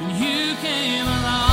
and you came along,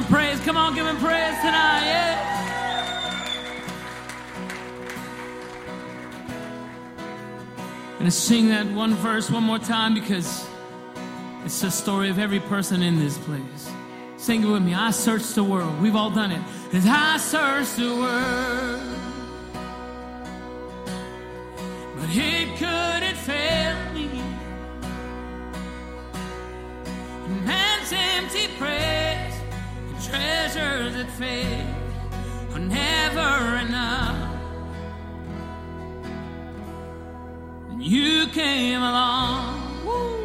him praise. Come on, give him praise tonight. Yeah. Gonna sing that one verse one more time because it's the story of every person in this place. Sing it with me. I searched the world. We've all done it. As I searched the world, but it couldn't fail me. Man's empty and treasures that fade are never enough. And you came along. Woo.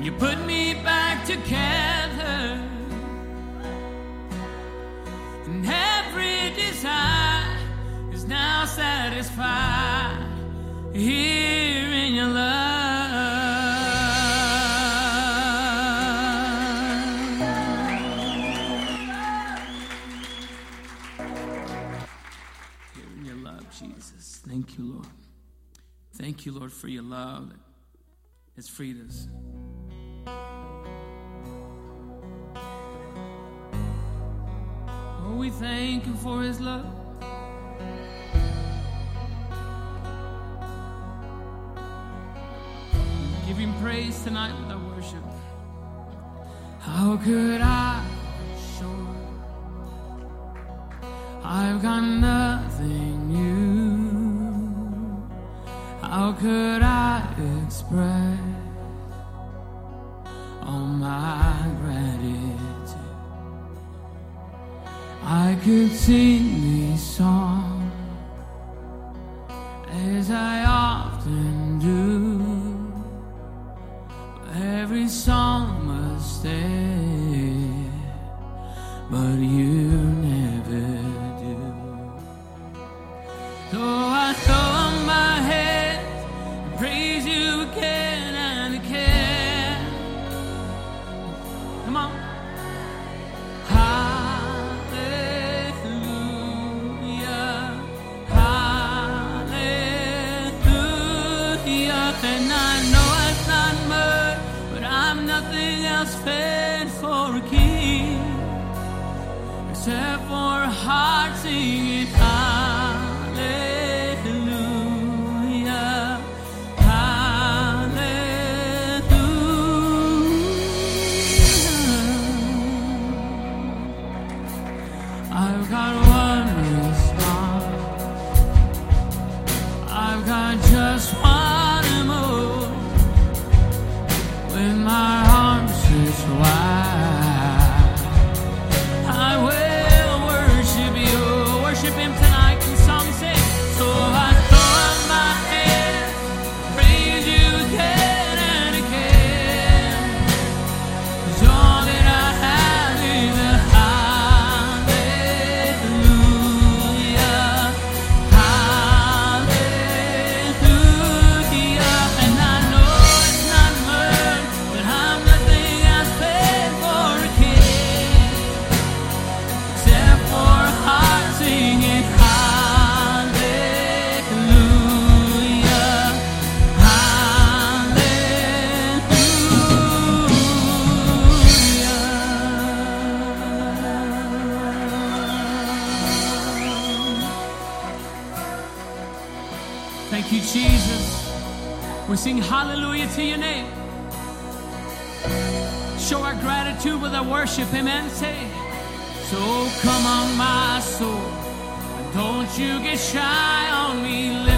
You put me back together. And every desire is now satisfied here in your love. Thank you, Lord, for your love that has freed us. Oh, we thank you for His love. Give Him praise tonight with our worship. How could I show I've got nothing new? How could I express all my gratitude? I could sing these songs as I often do. Every song must end, but you never do. So I And I know it's not much, but I'm nothing else fit for a king. Except for a heart singing gratitude him and Say, so come on, my soul. Don't you get shy on me.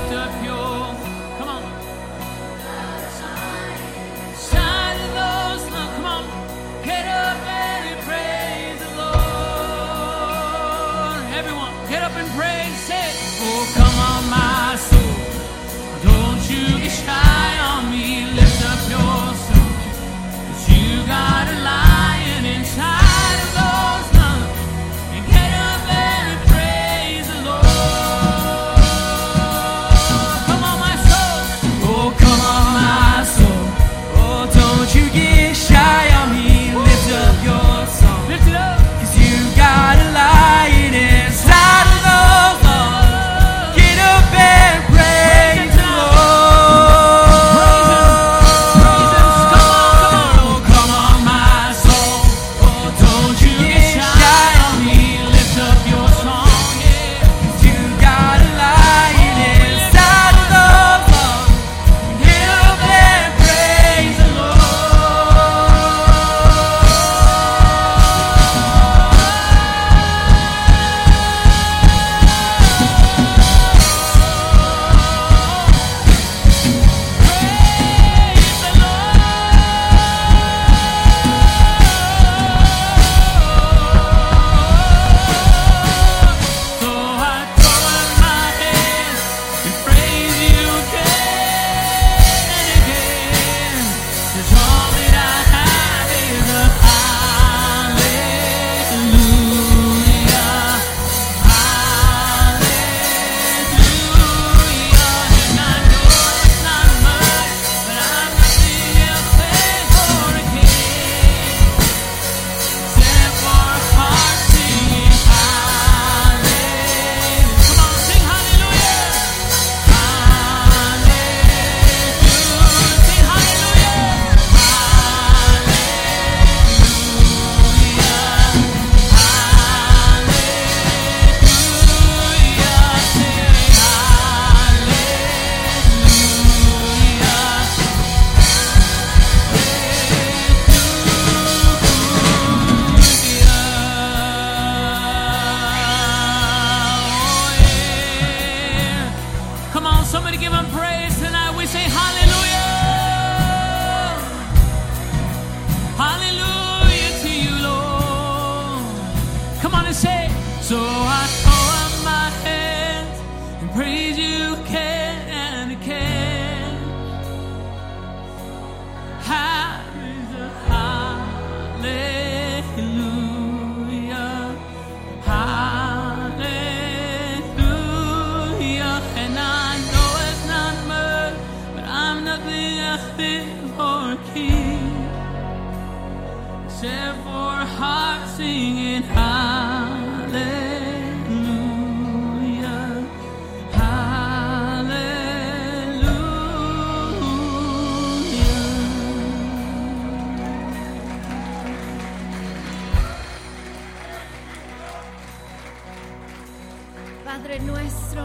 Padre nuestro,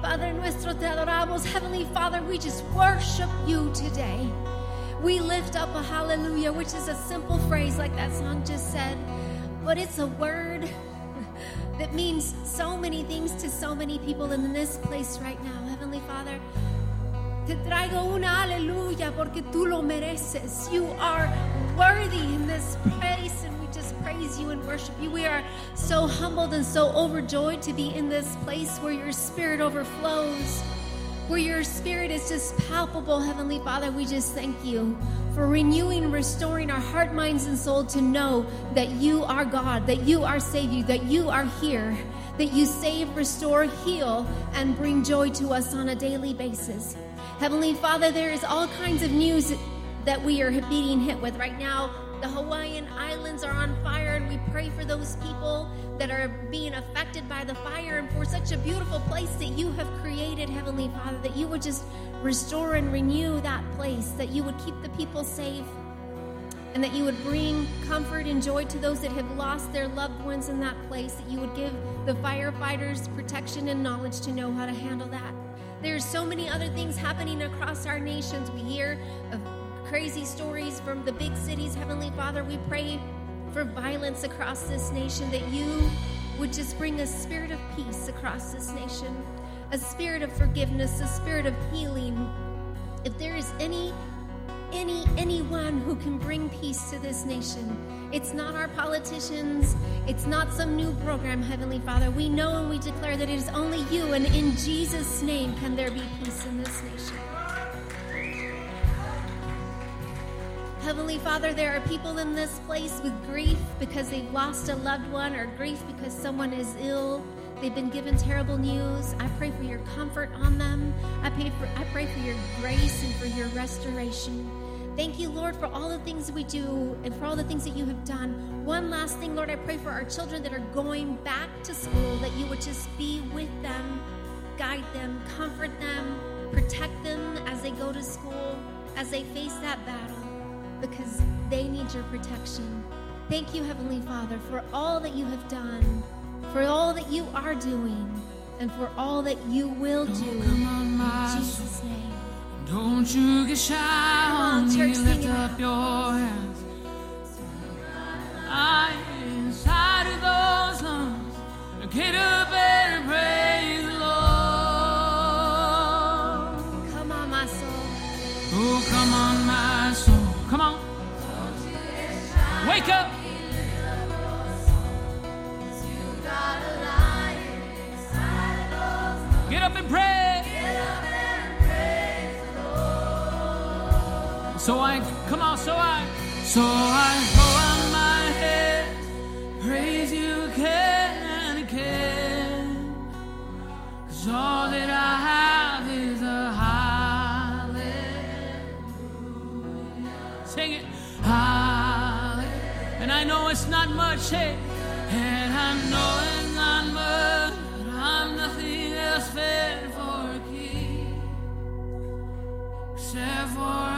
Padre nuestro, te adoramos. Heavenly Father, we just worship you today. We lift up a hallelujah, which is a simple phrase like that song just said, but it's a word that means so many things to so many people in this place right now. Heavenly Father, te traigo una aleluya porque tú lo mereces. You are worthy in this place, praise you and worship you. We are so humbled and so overjoyed to be in this place where your spirit overflows, where your spirit is just palpable, Heavenly Father. We just thank you for renewing and restoring our heart, minds, and soul to know that you are God, that you are Savior, that you are here, that you save, restore, heal, and bring joy to us on a daily basis. Heavenly Father, there is all kinds of news that we are being hit with right now. The Hawaiian Islands are on fire, and we pray for those people that are being affected by the fire and for such a beautiful place that you have created, Heavenly Father, that you would just restore and renew that place, that you would keep the people safe, and that you would bring comfort and joy to those that have lost their loved ones in that place, that you would give the firefighters protection and knowledge to know how to handle that. There's so many other things happening across our nations. We hear of crazy stories from the big cities. Heavenly Father, we pray for violence across this nation that you would just bring a spirit of peace across this nation, a spirit of forgiveness, a spirit of healing. If there is any any anyone who can bring peace to this nation. It's not our politicians, it's not some new program, Heavenly Father. We know and we declare that it is only you, and in Jesus' name can there be peace in this nation. Heavenly Father, there are people in this place with grief because they've lost a loved one or grief because someone is ill. They've been given terrible news. I pray for your comfort on them. I pray for I pray for your grace and for your restoration. Thank you, Lord, for all the things we do and for all the things that you have done. One last thing, Lord, I pray for our children that are going back to school that you would just be with them, guide them, comfort them, protect them as they go to school, as they face that battle because they need your protection. Thank you, Heavenly Father, for all that you have done, for all that you are doing, and for all that you will do. come on, my In Jesus' name. Don't you get shy on, on me, church, lift sing it up out. your hands. I inside of those lungs, get up Wake up. Get up and pray. So I come on, so I so I throw out my head, praise you again and again. Cause all it's not much, hey. And I know it's not much, but I'm nothing else fit for a king except for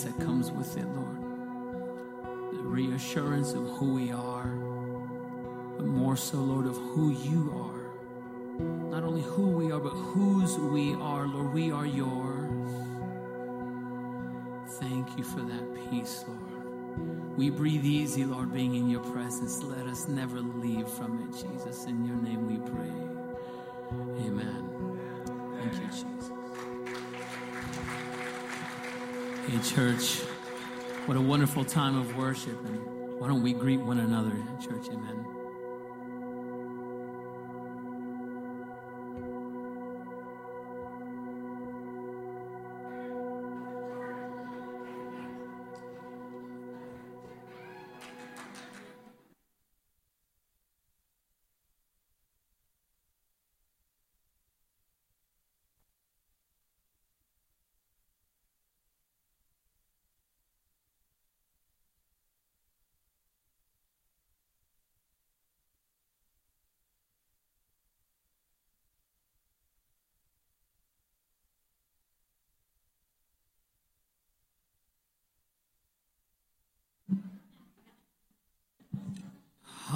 peace that comes with it, Lord. The reassurance of who we are, but more so, Lord, of who you are. Not only who we are, but whose we are, Lord. We are yours. Thank you for that peace, Lord. We breathe easy, Lord, being in your presence. Let us never leave from it, Jesus. In your name we pray. Amen. Thank you, Jesus. Hey, church, what a wonderful time of worship. And why don't we greet one another, church? Amen.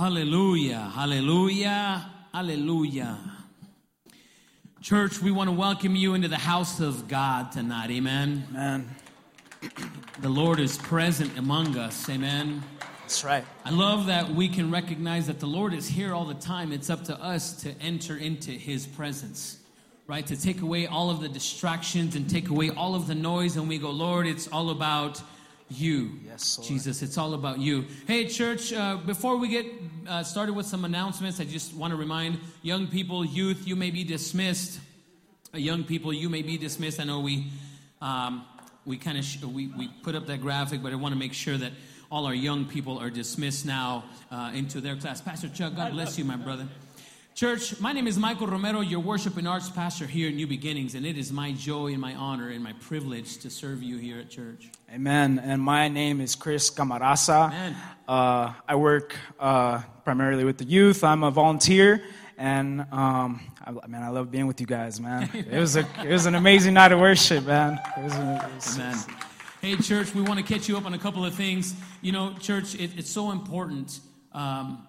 Hallelujah, hallelujah, hallelujah. Church, we want to welcome you into the house of God tonight. Amen. Man, The Lord is present among us. Amen. that's right. I love that we can recognize that the Lord is here all the time. It's up to us to enter into His presence, right? To take away all of the distractions and take away all of the noise. And we go, Lord, it's all about you. Yes, Lord. Jesus, it's all about you. Hey, church, uh, before we get uh, started with some announcements, I just want to remind young people, youth, you may be dismissed. Uh, young people, you may be dismissed. I know we. Um, we kind of sh- we, we put up that graphic, but I want to make sure that all our young people are dismissed now uh, into their class. Pastor Chuck, God bless you, my brother. Church, my name is Michael Romero, your worship and arts pastor here at New Beginnings, and it is my joy and my honor and my privilege to serve you here at church. Amen. And my name is Chris Camarasa. Amen. Uh, I work uh, primarily with the youth. I'm a volunteer, and um, I, man, I love being with you guys, man. It was a it was an amazing night of worship, man. It was, it was- Amen. Hey, church, we want to catch you up on a couple of things. You know, church, it, it's so important um,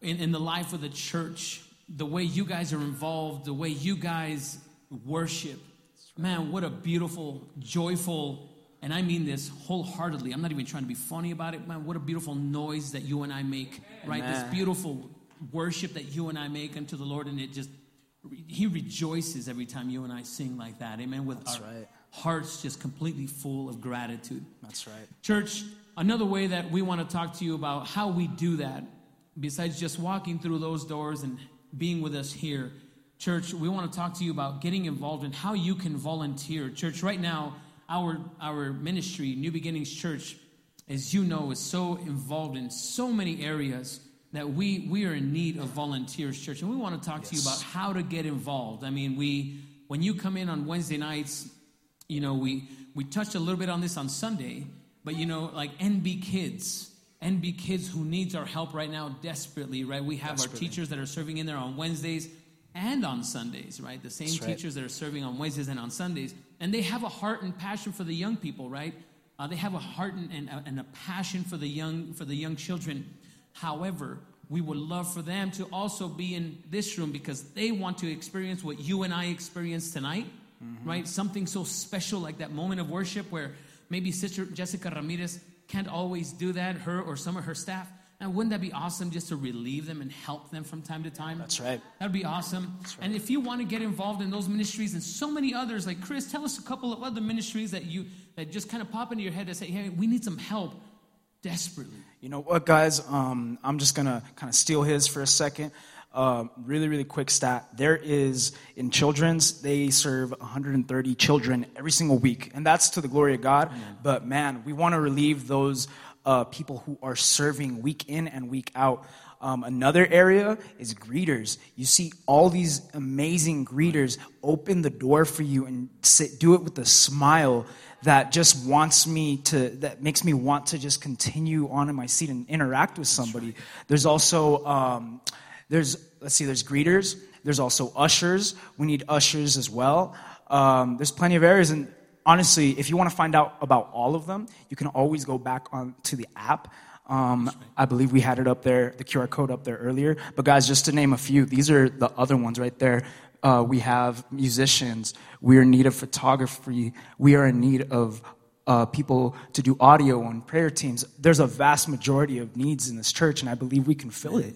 in, in the life of the church, the way you guys are involved, the way you guys worship. Man, what a beautiful, joyful, and I mean this wholeheartedly. I'm not even trying to be funny about it, man. What a beautiful noise that you and I make, right? This beautiful worship that you and I make unto the Lord, and it just, He rejoices every time you and I sing like that. Amen. With That's our right. hearts just completely full of gratitude. That's right. Church, another way that we want to talk to you about how we do that, besides just walking through those doors and being with us here, church, we want to talk to you about getting involved and how you can volunteer. Church, right now, our our ministry, New Beginnings Church, as you know, is so involved in so many areas that we we are in need of volunteers, church, and we want to talk to you about how to get involved. I mean, we when you come in on Wednesday nights, you know, we we touched a little bit on this on Sunday, but you know, like NB Kids, NB Kids who needs our help right now desperately, right? We have our teachers that are serving in there on Wednesdays and on Sundays, right? The same That's right. teachers that are serving on Wednesdays and on Sundays, and they have a heart and passion for the young people, right? Uh, they have a heart and, and, a- and a passion for the young for the young children. However, we would love for them to also be in this room because they want to experience what you and I experienced tonight, right? Something so special like that moment of worship where maybe Sister Jessica Ramirez can't always do that, her or some of her staff. And wouldn't that be awesome just to relieve them and help them from time to time? That's right. That'd be awesome. Right. And if you want to get involved in those ministries and so many others, like Chris, tell us a couple of other ministries that you that just kind of pop into your head and say, "Hey, we need some help desperately." You know what, guys? Um, I'm just gonna kind of steal his for a second. Um, really, really quick stat. There is in children's, they serve 130 children every single week, and that's to the glory of God. But man, we want to relieve those uh, people who are serving week in and week out. Um, another area is greeters. You see all these amazing greeters open the door for you and sit, do it with a smile that just wants me to, that makes me want to just continue on in my seat and interact with somebody. There's also, um, there's, let's see, there's greeters. There's also ushers. We need ushers as well. Um, there's plenty of areas. And honestly, if you want to find out about all of them, you can always go back on to the app. Um, I believe we had it up there, the QR code up there earlier. But guys, just to name a few, these are the other ones right there. Uh, we have musicians. We are in need of photography. We are in need of uh, people to do audio and prayer teams. There's a vast majority of needs in this church, and I believe we can fill it.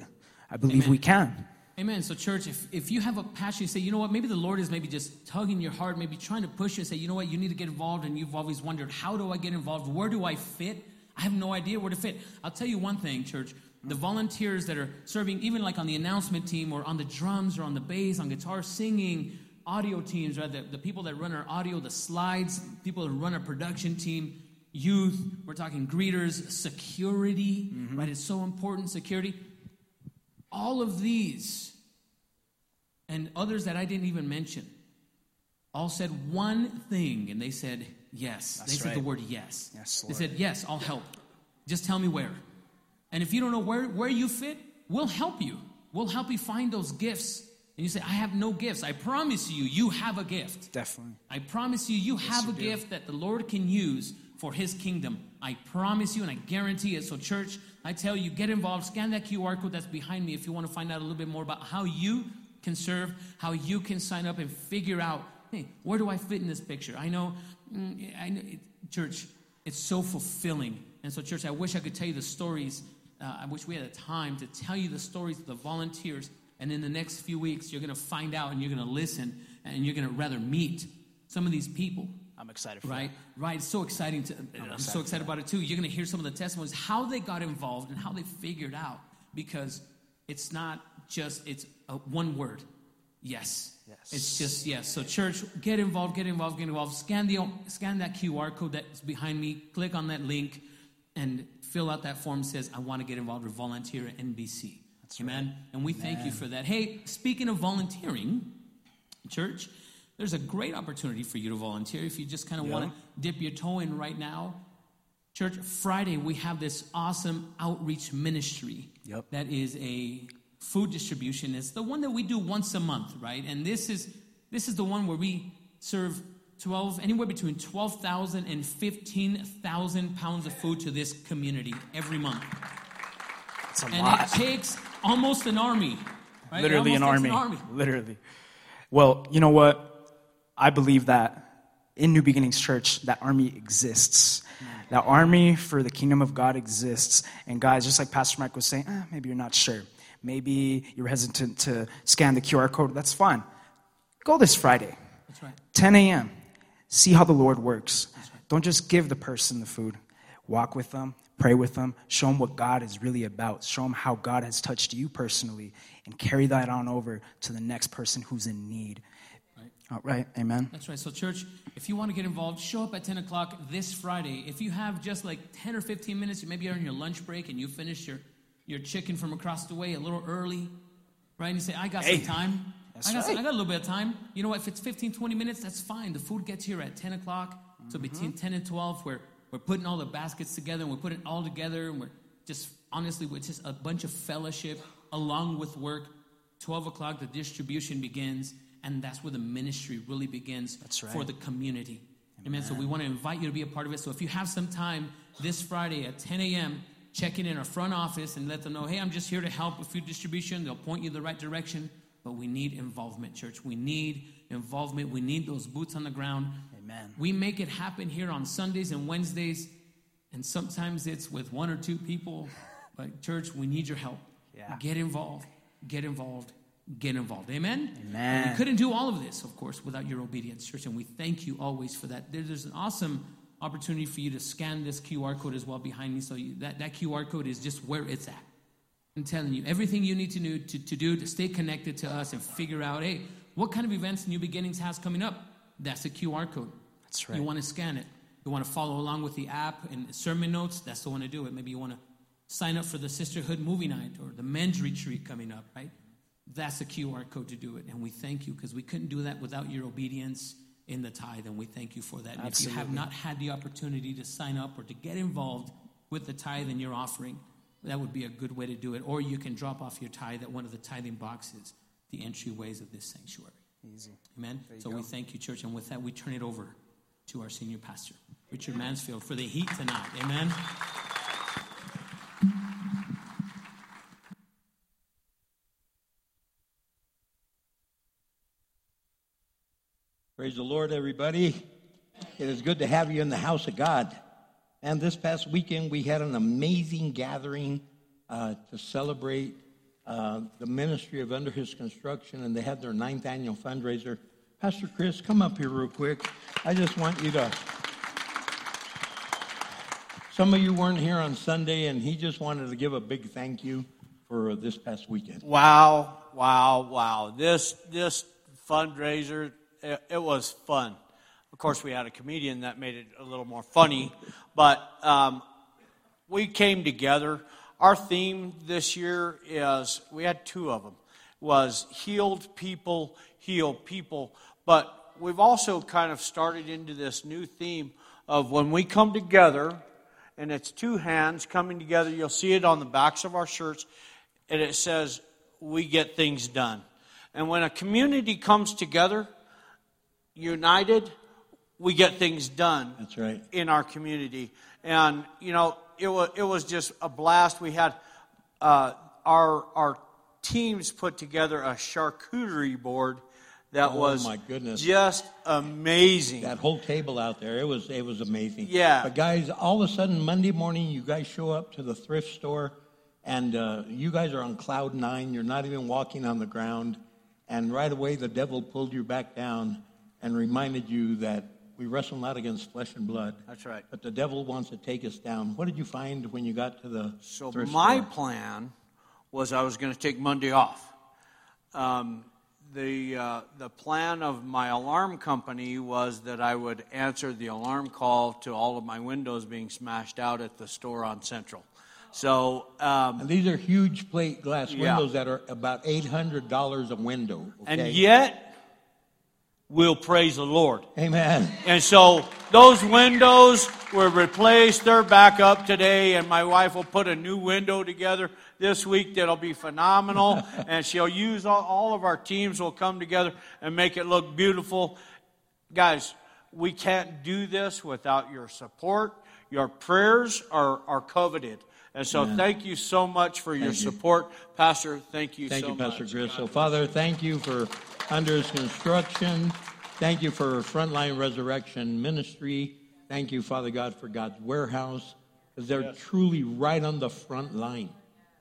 I believe Amen. we can. Amen. So, church, if, if you have a passion, you say, you know what, maybe the Lord is maybe just tugging your heart, maybe trying to push you and say, you know what, you need to get involved, and you've always wondered, how do I get involved? Where do I fit? I have no idea where to fit. I'll tell you one thing, church. The volunteers that are serving, even like on the announcement team or on the drums or on the bass, on guitar, singing, audio teams, right? The, the people that run our audio, the slides, people that run our production team, youth, we're talking greeters, security, mm-hmm. right? It's so important, security. All of these and others that I didn't even mention all said one thing and they said yes. That's they said the word yes. Yes, they said, Yes, I'll help. Just tell me where. And if you don't know where, where you fit, we'll help you. We'll help you find those gifts. And you say, I have no gifts. I promise you, you have a gift. Definitely. I promise you, you have you a do. gift that the Lord can use for His kingdom. I promise you, and I guarantee it. So, church, I tell you, get involved. Scan that QR code that's behind me if you want to find out a little bit more about how you can serve, how you can sign up and figure out, hey, where do I fit in this picture? I know, mm, I know it, church, it's so fulfilling. And so, church, I wish I could tell you the stories. Uh, I wish we had the time to tell you the stories of the volunteers. And in the next few weeks, you're going to find out and you're going to listen and you're going to rather meet some of these people. I'm excited for Right, right. It's so exciting to. I'm, so excited about it too. You're going to hear some of the testimonies, how they got involved and how they figured out, because it's not just it's a, one word. Yes. Yes. It's just yes. So church, get involved, get involved, get involved. Scan the scan that QR code that's behind me. Click on that link, and fill out that form. that Says I want to get involved or volunteer at NBC. Amen. And we thank you for that. Hey, speaking of volunteering, church, there's a great opportunity for you to volunteer if you just kind of want to dip your toe in right now. Church, Friday we have this awesome outreach ministry. Yep. That is a food distribution. It's the one that we do once a month, right? And this is this is the one where we serve 12 anywhere between 12,000 and 15,000 pounds of food to this community every month. It's a And lot. it takes almost an army. Right? Literally an almost army. Literally. Well, you know what? I believe that in New Beginnings Church, that army exists. That army for the kingdom of God exists. And guys, just like Pastor Mike was saying, eh, maybe you're not sure. Maybe you're hesitant to scan the QR code. That's fine. Go this Friday, That's right. 10 a.m. See how the Lord works. Don't just give the person the food. Walk with them, pray with them, show them what God is really about. Show them how God has touched you personally, and carry that on over to the next person who's in need. All right, amen. That's right. So, church, if you want to get involved, show up at 10 o'clock this Friday. If you have just like 10 or 15 minutes, maybe you're on your lunch break and you finish your, your chicken from across the way a little early, right? And you say, I got Hey, some time. I got, some- I got a little bit of time. You know what? If it's 15, 20 minutes, that's fine. The food gets here at 10 o'clock. So, mm-hmm. between 10 and 12, we're, we're putting all the baskets together and we're putting it all together and we're just, honestly, it's just a bunch of fellowship along with work. 12 o'clock, the distribution begins, and that's where the ministry really begins right. for the community. Amen. So we want to invite you to be a part of it. So if you have some time this Friday at 10 a.m., check in in our front office and let them know, hey, I'm just here to help with food distribution. They'll point you the right direction. But we need involvement, church. We need involvement. We need those boots on the ground. Amen. We make it happen here on Sundays and Wednesdays, and sometimes it's with one or two people. But church, we need your help. Yeah. Get involved. Get involved. Get involved. Amen. Amen. We couldn't do all of this, of course, without your obedience, church, and we thank you always for that. There's an awesome opportunity for you to scan this QR code as well behind me. So you, that, that QR code is just where it's at. I'm telling you, everything you need to do to, to do to stay connected to us and figure out, hey, what kind of events New Beginnings has coming up? That's a QR code. That's right. You want to scan it. You want to follow along with the app and sermon notes. That's the one to do it. Maybe you want to sign up for the sisterhood movie night or the men's retreat coming up, right? That's a QR code to do it. And we thank you because we couldn't do that without your obedience in the tithe. And we thank you for that. And if you have not had the opportunity to sign up or to get involved with the tithe and your offering, that would be a good way to do it. Or you can drop off your tithe at one of the tithing boxes, the entryways of this sanctuary. Easy. Amen. So we thank you, church. And with that, we turn it over to our senior pastor, Richard Mansfield, for the heat tonight. Amen. Praise the Lord, everybody. It is good to have you in the house of God. And this past weekend, we had an amazing gathering uh, to celebrate uh, the ministry of Under His Construction, and they had their ninth annual fundraiser. Pastor Chris, come up here real quick. I just want you to. Some of you weren't here on Sunday, and he just wanted to give a big thank you for this past weekend. Wow, wow, wow. This this fundraiser it, it was fun. Of course, we had a comedian that made it a little more funny, but um, we came together. Our theme this year is we had two of them was healed people heal people, but we've also kind of started into this new theme of when we come together and it's two hands coming together. You'll see it on the backs of our shirts, and it says, We get things done. And when a community comes together, united, we get things done That's right. in our community. And, you know, it was it was just a blast. We had uh, our our teams put together a charcuterie board that Oh, was my goodness. just amazing. That whole table out there, it was it was amazing. Yeah. But guys, all of a sudden Monday morning, you guys show up to the thrift store, and uh, you guys are on cloud nine. You're not even walking on the ground, and right away the devil pulled you back down and reminded you that we wrestle not against flesh and blood. That's right. But the devil wants to take us down. What did you find when you got to the So my store? plan was I was going to take Monday off. Um, the uh, the plan of my alarm company was that I would answer the alarm call to all of my windows being smashed out at the store on Central. So um, And these are huge plate glass Yeah. windows that are about eight hundred dollars a window. and yet we'll praise the Lord. Amen. And so those windows were replaced. They're back up today, and my wife will put a new window together this week that'll be phenomenal. and she'll use all, all of our teams will come together and make it look beautiful. Guys, we can't do this without your support. Your prayers are, are coveted. And so thank you so much for your you. support. Pastor, thank you Thank so you, Pastor much. Chris. God So, Father, thank you for Under's construction. Thank you for Frontline Resurrection Ministry. Thank you, Father God, for God's warehouse, because they're truly right on the front line.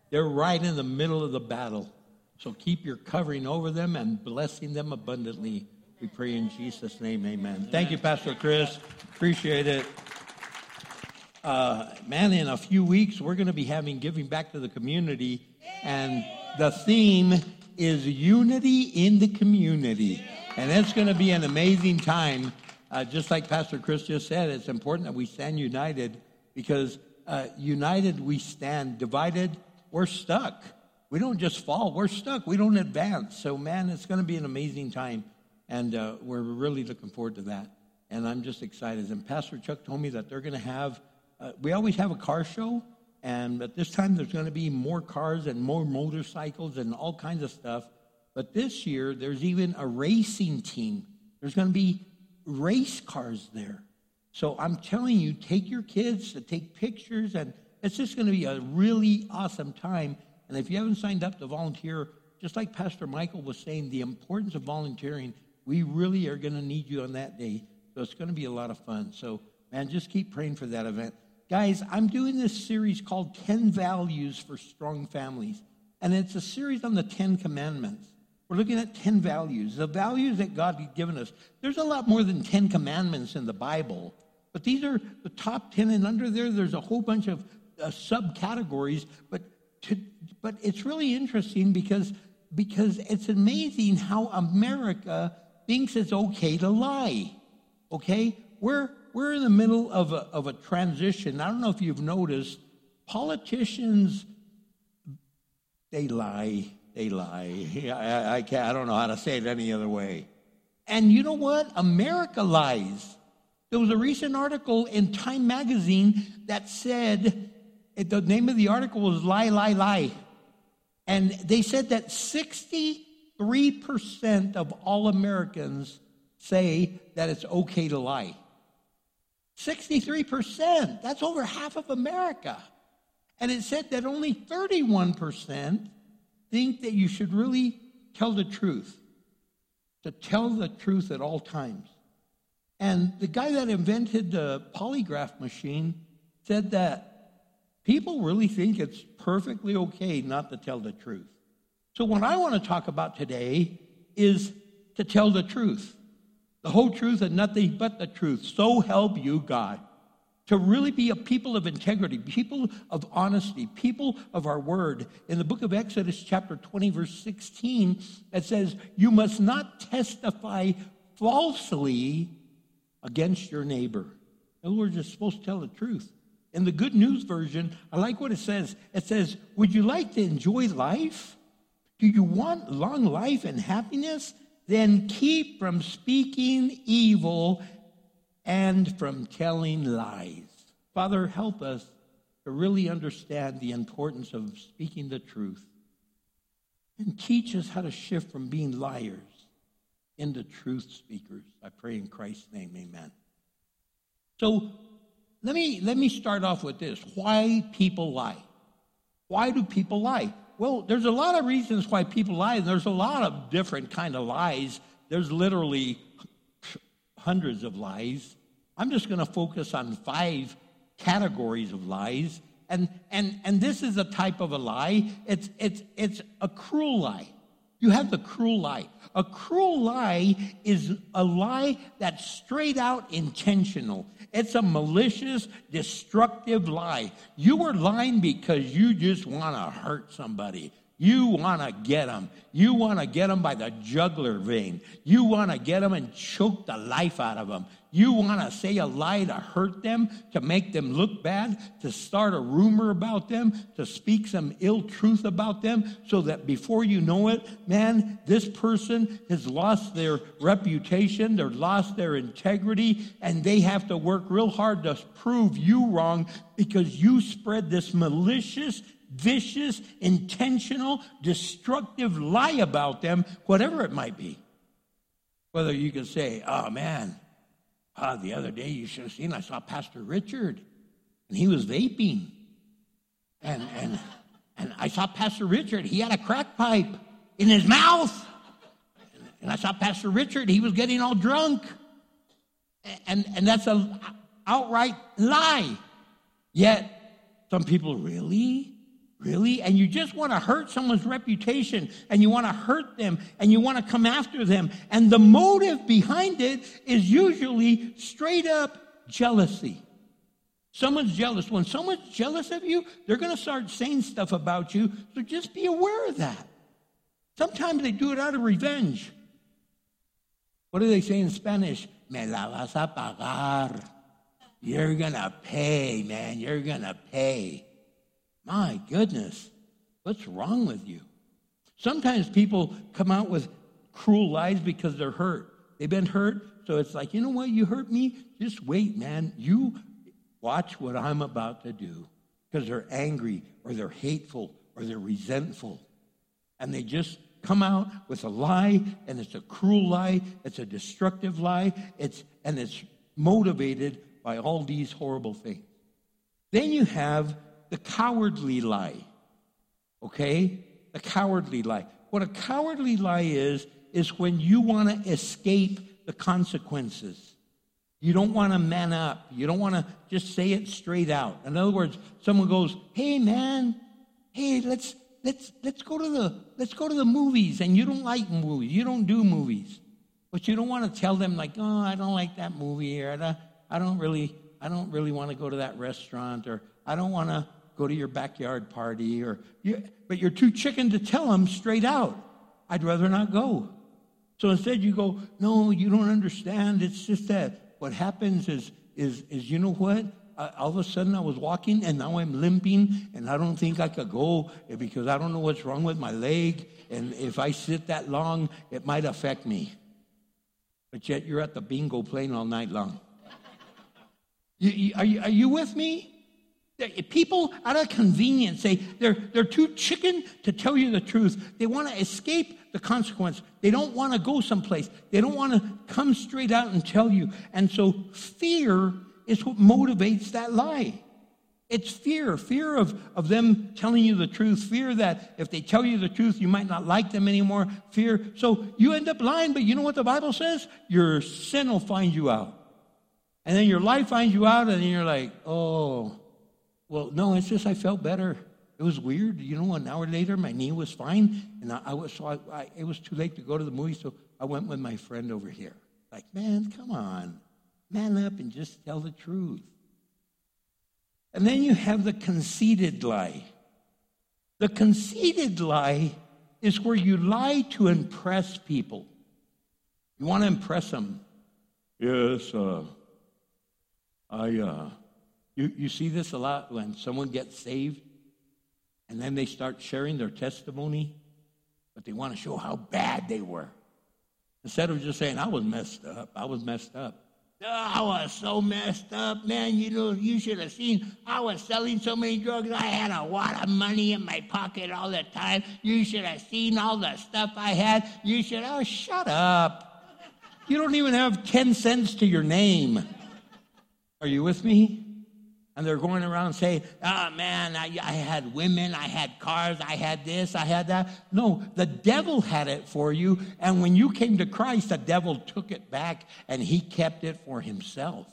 They're right in the middle of the battle. So keep your covering over them and blessing them abundantly. We pray in Jesus' name, amen. Thank you, Pastor Chris. Appreciate it. Uh, man, in a few weeks, we're going to be having Giving Back to the Community, and the theme is Unity in the Community. And it's going to be an amazing time. Uh, just like Pastor Chris just said, it's important that we stand united because uh, united we stand, divided we're stuck. We don't just fall, we're stuck. We don't advance. So, man, it's going to be an amazing time, and uh, we're really looking forward to that. And I'm just excited. And Pastor Chuck told me that they're going to have, Uh, we always have a car show, and at this time there's going to be more cars and more motorcycles and all kinds of stuff. But this year, there's even a racing team. There's going to be race cars there. So I'm telling you, take your kids to take pictures, and it's just going to be a really awesome time. And if you haven't signed up to volunteer, just like Pastor Michael was saying, the importance of volunteering, we really are going to need you on that day. So it's going to be a lot of fun. So, man, just keep praying for that event. Guys, I'm doing this series called 10 Values for Strong Families. And it's a series on the 10 Commandments. We're looking at 10 values, the values that God has given us. There's a lot more than 10 commandments in the Bible, but these are the top 10. And under there, there's a whole bunch of uh, subcategories. But, to, but it's really interesting because, because it's amazing how America thinks it's okay to lie. Okay? We're, we're in the middle of a, of a transition. I don't know if you've noticed, politicians they lie. They lie. I, I, can't, I don't know how to say it any other way. And you know what? America lies. There was a recent article in Time magazine that said, the name of the article was Lie, Lie, Lie. And they said that 63% of all Americans say that it's okay to lie. 63%. That's over half of America. And it said that only 31% think that you should really tell the truth, to tell the truth at all times. And the guy that invented the polygraph machine said that people really think it's perfectly okay not to tell the truth. So, what I want to talk about today is to tell the truth, the whole truth and nothing but the truth. So help you, God to really be a people of integrity, people of honesty, people of our word. In the book of Exodus, chapter 20, verse 16, it says, You must not testify falsely against your neighbor. In other words, you're supposed to tell the truth. In the Good News Version, I like what it says. It says, Would you like to enjoy life? Do you want long life and happiness? Then keep from speaking evil and from telling lies. Father, help us to really understand the importance of speaking the truth and teach us how to shift from being liars into truth speakers. I pray in Christ's name, amen. So let me let me start off with this. Why people lie? Why do people lie? Well, there's a lot of reasons why people lie. and There's a lot of different kind of lies. There's literally hundreds of lies. I'm just going to focus on five categories of lies. And, and, and this is a type of a lie. It's, it's, it's a cruel lie. You have the cruel lie. A cruel lie is a lie that's straight out intentional. It's a malicious, destructive lie. You are lying because you just want to hurt somebody. You want to get them. You want to get them by the jugular vein. You want to get them and choke the life out of them. You want to say a lie to hurt them, to make them look bad, to start a rumor about them, to speak some ill truth about them, so that before you know it, man, this person has lost their reputation, they've lost their integrity, and they have to work real hard to prove you wrong because you spread this malicious, vicious, intentional, destructive lie about them, whatever it might be. Whether you can say, oh man, ah, the other day you should have seen, I saw Pastor Richard, and he was vaping. And, and, and I saw Pastor Richard, he had a crack pipe in his mouth. And I saw Pastor Richard, he was getting all drunk. And, and that's an outright lie. Yet, some people, really? Really? And you just want to hurt someone's reputation and you want to hurt them and you want to come after them. And the motive behind it is usually straight up jealousy. Someone's jealous. When someone's jealous of you, they're going to start saying stuff about you. So just be aware of that. Sometimes they do it out of revenge. What do they say in Spanish? Me la vas a pagar. You're going to pay, man. You're going to pay. My goodness, what's wrong with you? Sometimes people come out with cruel lies because they're hurt. They've been hurt, so it's like, you know what, you hurt me? Just wait, man. You watch what I'm about to do because they're angry or they're hateful or they're resentful. And they just come out with a lie, and it's a cruel lie, it's a destructive lie, it's, and it's motivated by all these horrible things. Then you have the cowardly lie. Okay? The cowardly lie. What a cowardly lie is, is when you want to escape the consequences. You don't want to man up. You don't want to just say it straight out. In other words, someone goes, "Hey man, hey, let's let's let's go to the let's go to the movies." And you don't like movies. You don't do movies. But you don't want to tell them like, "Oh, I don't like that movie," or "I don't, I don't really I don't really want to go to that restaurant," or "I don't want to go to your backyard party," or you, but you're too chicken to tell them straight out. I'd rather not go. So instead, you go, no, you don't understand. It's just that what happens is, is, is you know what? Uh, all of a sudden, I was walking and now I'm limping, and I don't think I could go because I don't know what's wrong with my leg. And if I sit that long, it might affect me. But yet, you're at the bingo playing all night long. You, you, are, you, are you with me? People, out of convenience, they, they're, they're too chicken to tell you the truth. They want to escape the consequence. They don't want to go someplace. They don't want to come straight out and tell you. And so fear is what motivates that lie. It's fear, fear of, of them telling you the truth, fear that if they tell you the truth, you might not like them anymore, fear. So you end up lying, but you know what the Bible says? Your sin will find you out. And then your life finds you out, and then you're like, oh, well, no, it's just I felt better. It was weird, you know. An hour later, my knee was fine, and I, I was so I, I, it was too late to go to the movie, so I went with my friend over here. Like, man, come on, man up and just tell the truth. And then you have the conceited lie. The conceited lie is where you lie to impress people. You want to impress them. Yes, uh, I. Uh, you, you see this a lot when someone gets saved and then they start sharing their testimony, but they want to show how bad they were. Instead of just saying, I was messed up, I was messed up. Oh, I was so messed up, man. You know, you should have seen. I was selling so many drugs. I had a lot of money in my pocket all the time. You should have seen all the stuff I had. You should. Oh, shut up. You don't even have 10 cents to your name. Are you with me? And they're going around saying, oh man, I, I had women, I had cars, I had this, I had that. No, the devil had it for you. And when you came to Christ, the devil took it back and he kept it for himself.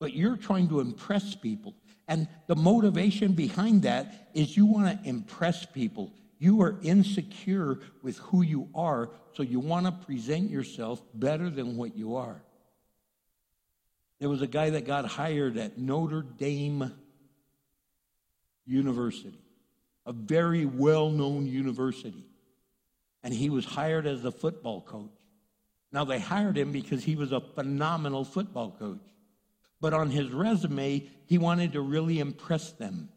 But you're trying to impress people. And the motivation behind that is you want to impress people. You are insecure with who you are, so you want to present yourself better than what you are. There was a guy that got hired at Notre Dame University, a very well known university. And he was hired as a football coach. Now, they hired him because he was a phenomenal football coach. But on his resume, he wanted to really impress them.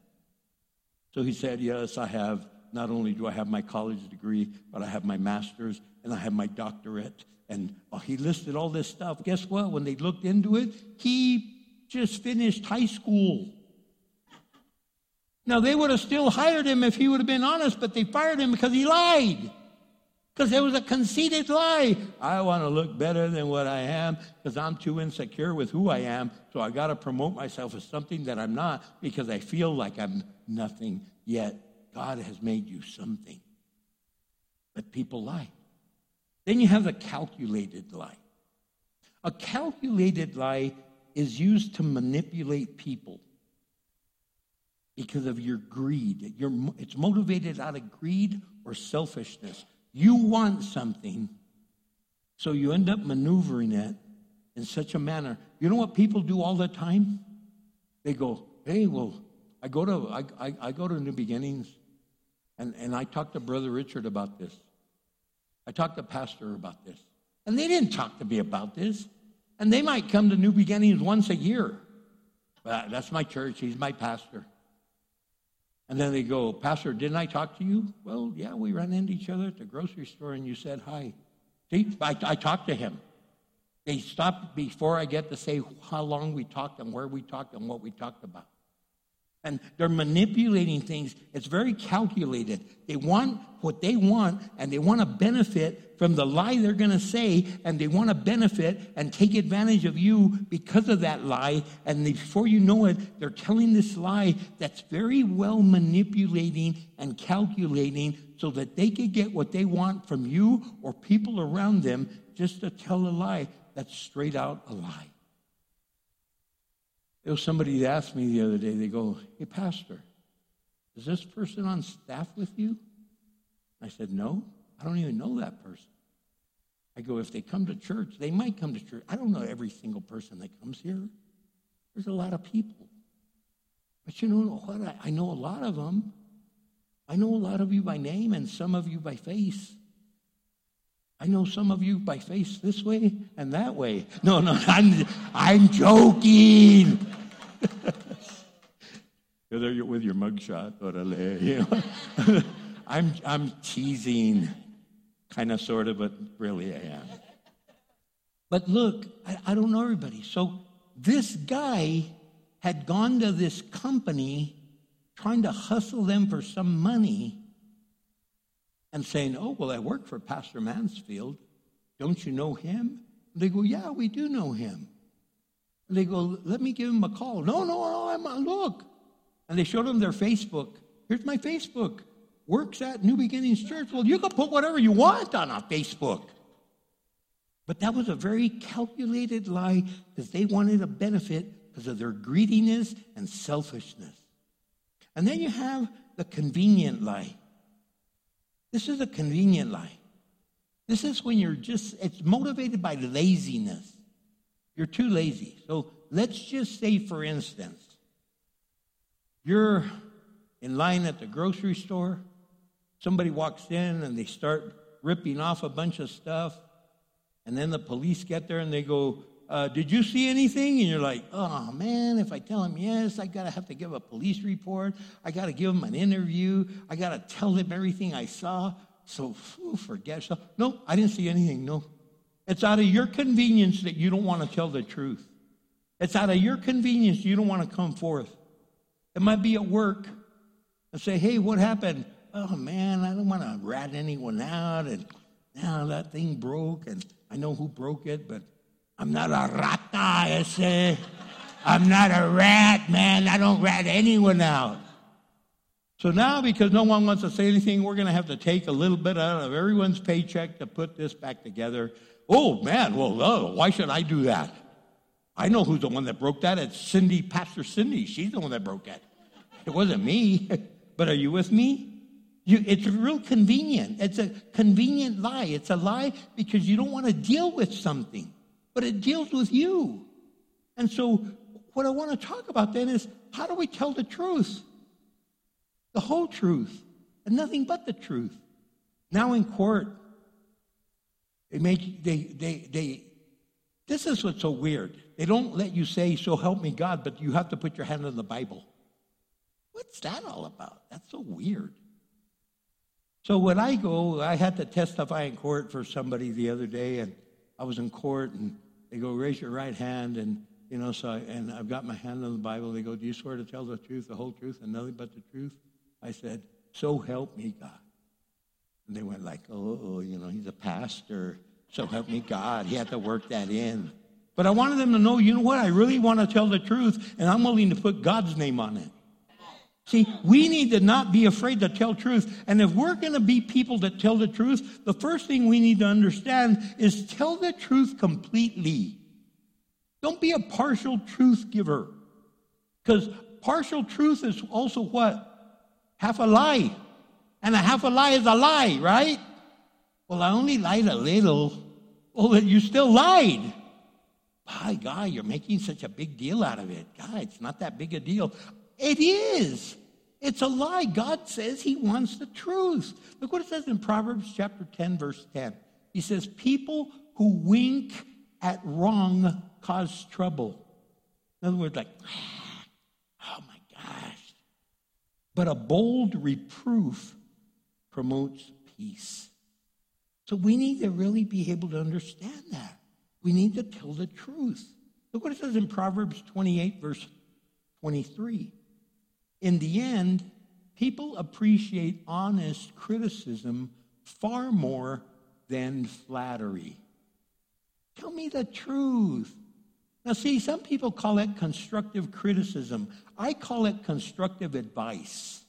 So he said, Yes, I have. Not only do I have my college degree, but I have my master's and I have my doctorate. And oh, he listed all this stuff. Guess what? When they looked into it, he just finished high school. Now, they would have still hired him if he would have been honest, but they fired him because he lied. Because it was a conceited lie. I want to look better than what I am because I'm too insecure with who I am. So I got to promote myself as something that I'm not because I feel like I'm nothing yet. God has made you something. But people lie. Then you have a calculated lie. A calculated lie is used to manipulate people because of your greed. You're, it's motivated out of greed or selfishness. You want something, so you end up maneuvering it in such a manner. You know what people do all the time? They go, hey, well, I go to, I, I, I go to New Beginnings, and, and I talked to Brother Richard about this. I talked to Pastor about this. And they didn't talk to me about this. And they might come to New Beginnings once a year. But that's my church. He's my pastor. And then they go, Pastor, didn't I talk to you? Well, yeah, we ran into each other at the grocery store and you said hi. See, I, I talked to him. They stopped before I get to say how long we talked and where we talked and what we talked about. And they're manipulating things. It's very calculated. They want what they want and they want to benefit from the lie they're going to say and they want to benefit and take advantage of you because of that lie. And before you know it, they're telling this lie that's very well manipulating and calculating so that they can get what they want from you or people around them just to tell a lie that's straight out a lie. There was somebody that asked me the other day, they go, Hey, Pastor, is this person on staff with you? I said, No, I don't even know that person. I go, If they come to church, they might come to church. I don't know every single person that comes here. There's a lot of people. But you know what? I, I know a lot of them. I know a lot of you by name and some of you by face. I know some of you by face this way and that way. No, no, I'm, I'm joking. You're there with your mugshot, orale, you know. I'm, I'm teasing, kind of, sort of, but really I am. But look, I, I don't know everybody. So this guy had gone to this company trying to hustle them for some money and saying, Oh, well, I work for Pastor Mansfield. Don't you know him? They go, Yeah, we do know him. They go, Let me give him a call. No, no, no, I'm, uh, look. And they showed him their Facebook. Here's my Facebook. Works at New Beginnings Church. Well, you can put whatever you want on a Facebook. But that was a very calculated lie because they wanted a benefit because of their greediness and selfishness. And then you have the convenient lie. This is a convenient lie. This is when you're just, it's motivated by laziness. You're too lazy. So let's just say, for instance, you're in line at the grocery store. Somebody walks in and they start ripping off a bunch of stuff. And then the police get there and they go, uh, Did you see anything? And you're like, Oh man, if I tell them yes, I got to have to give a police report. I got to give them an interview. I got to tell them everything I saw. So forget stuff. No, I didn't see anything. No. It's out of your convenience that you don't want to tell the truth. It's out of your convenience you don't want to come forth. It might be at work and say, Hey, what happened? Oh man, I don't want to rat anyone out. And now that thing broke, and I know who broke it, but I'm not a rata say, I'm not a rat, man. I don't rat anyone out. So now, because no one wants to say anything, we're going to have to take a little bit out of everyone's paycheck to put this back together. Oh, man, well, oh, why should I do that? I know who's the one that broke that. It's Cindy, Pastor Cindy. She's the one that broke that. It wasn't me. But are you with me? You, it's real convenient. It's a convenient lie. It's a lie because you don't want to deal with something, but it deals with you. And so, what I want to talk about then is how do we tell the truth? The whole truth, and nothing but the truth. Now in court, they make they they they. This is what's so weird. They don't let you say, "So help me God," but you have to put your hand on the Bible. What's that all about? That's so weird. So when I go, I had to testify in court for somebody the other day, and I was in court, and they go, "Raise your right hand," and you know, so I, and I've got my hand on the Bible. They go, "Do you swear to tell the truth, the whole truth, and nothing but the truth?" I said, "So help me God." And they went like, "Oh, you know, he's a pastor. So help me God." He had to work that in. But I wanted them to know, you know what? I really want to tell the truth, and I'm willing to put God's name on it. See, we need to not be afraid to tell truth. And if we're going to be people that tell the truth, the first thing we need to understand is tell the truth completely. Don't be a partial truth giver. Because partial truth is also what? Half a lie. And a half a lie is a lie, right? Well, I only lied a little. Well, you still lied. My God, you're making such a big deal out of it. God, it's not that big a deal. It is. It's a lie. God says he wants the truth. Look what it says in Proverbs chapter 10, verse 10. He says, People who wink at wrong cause trouble. In other words, like, ah, oh my gosh. But a bold reproof promotes peace. So we need to really be able to understand that. We need to tell the truth. Look what it says in Proverbs 28, verse 23. In the end, people appreciate honest criticism far more than flattery. Tell me the truth. Now, see, some people call it constructive criticism. I call it constructive advice.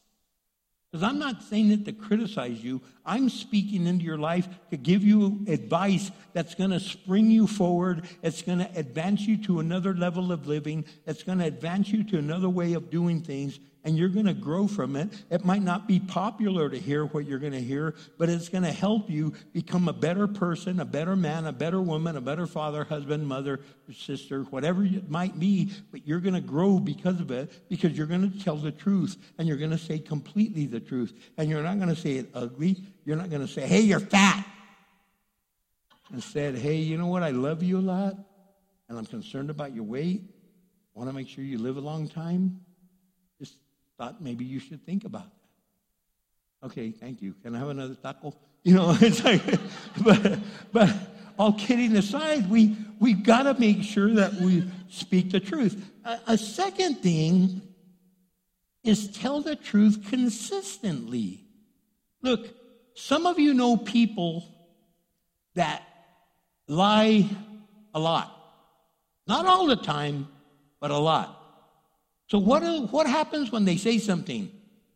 Because I'm not saying it to criticize you. I'm speaking into your life to give you advice that's going to spring you forward. It's going to advance you to another level of living. It's going to advance you to another way of doing things. And you're going to grow from it. It might not be popular to hear what you're going to hear, but it's going to help you become a better person, a better man, a better woman, a better father, husband, mother, sister, whatever it might be. But you're going to grow because of it because you're going to tell the truth and you're going to say completely the truth. And you're not going to say it ugly. You're not going to say, hey, you're fat. Instead, hey, you know what? I love you a lot and I'm concerned about your weight. Want to make sure you live a long time. Just thought maybe you should think about that. Okay, thank you. Can I have another taco? You know, it's like, but, but all kidding aside, we, we've got to make sure that we speak the truth. A, a second thing is tell the truth consistently. Look, some of you know people that lie a lot. Not all the time, but a lot. So what, what happens when they say something?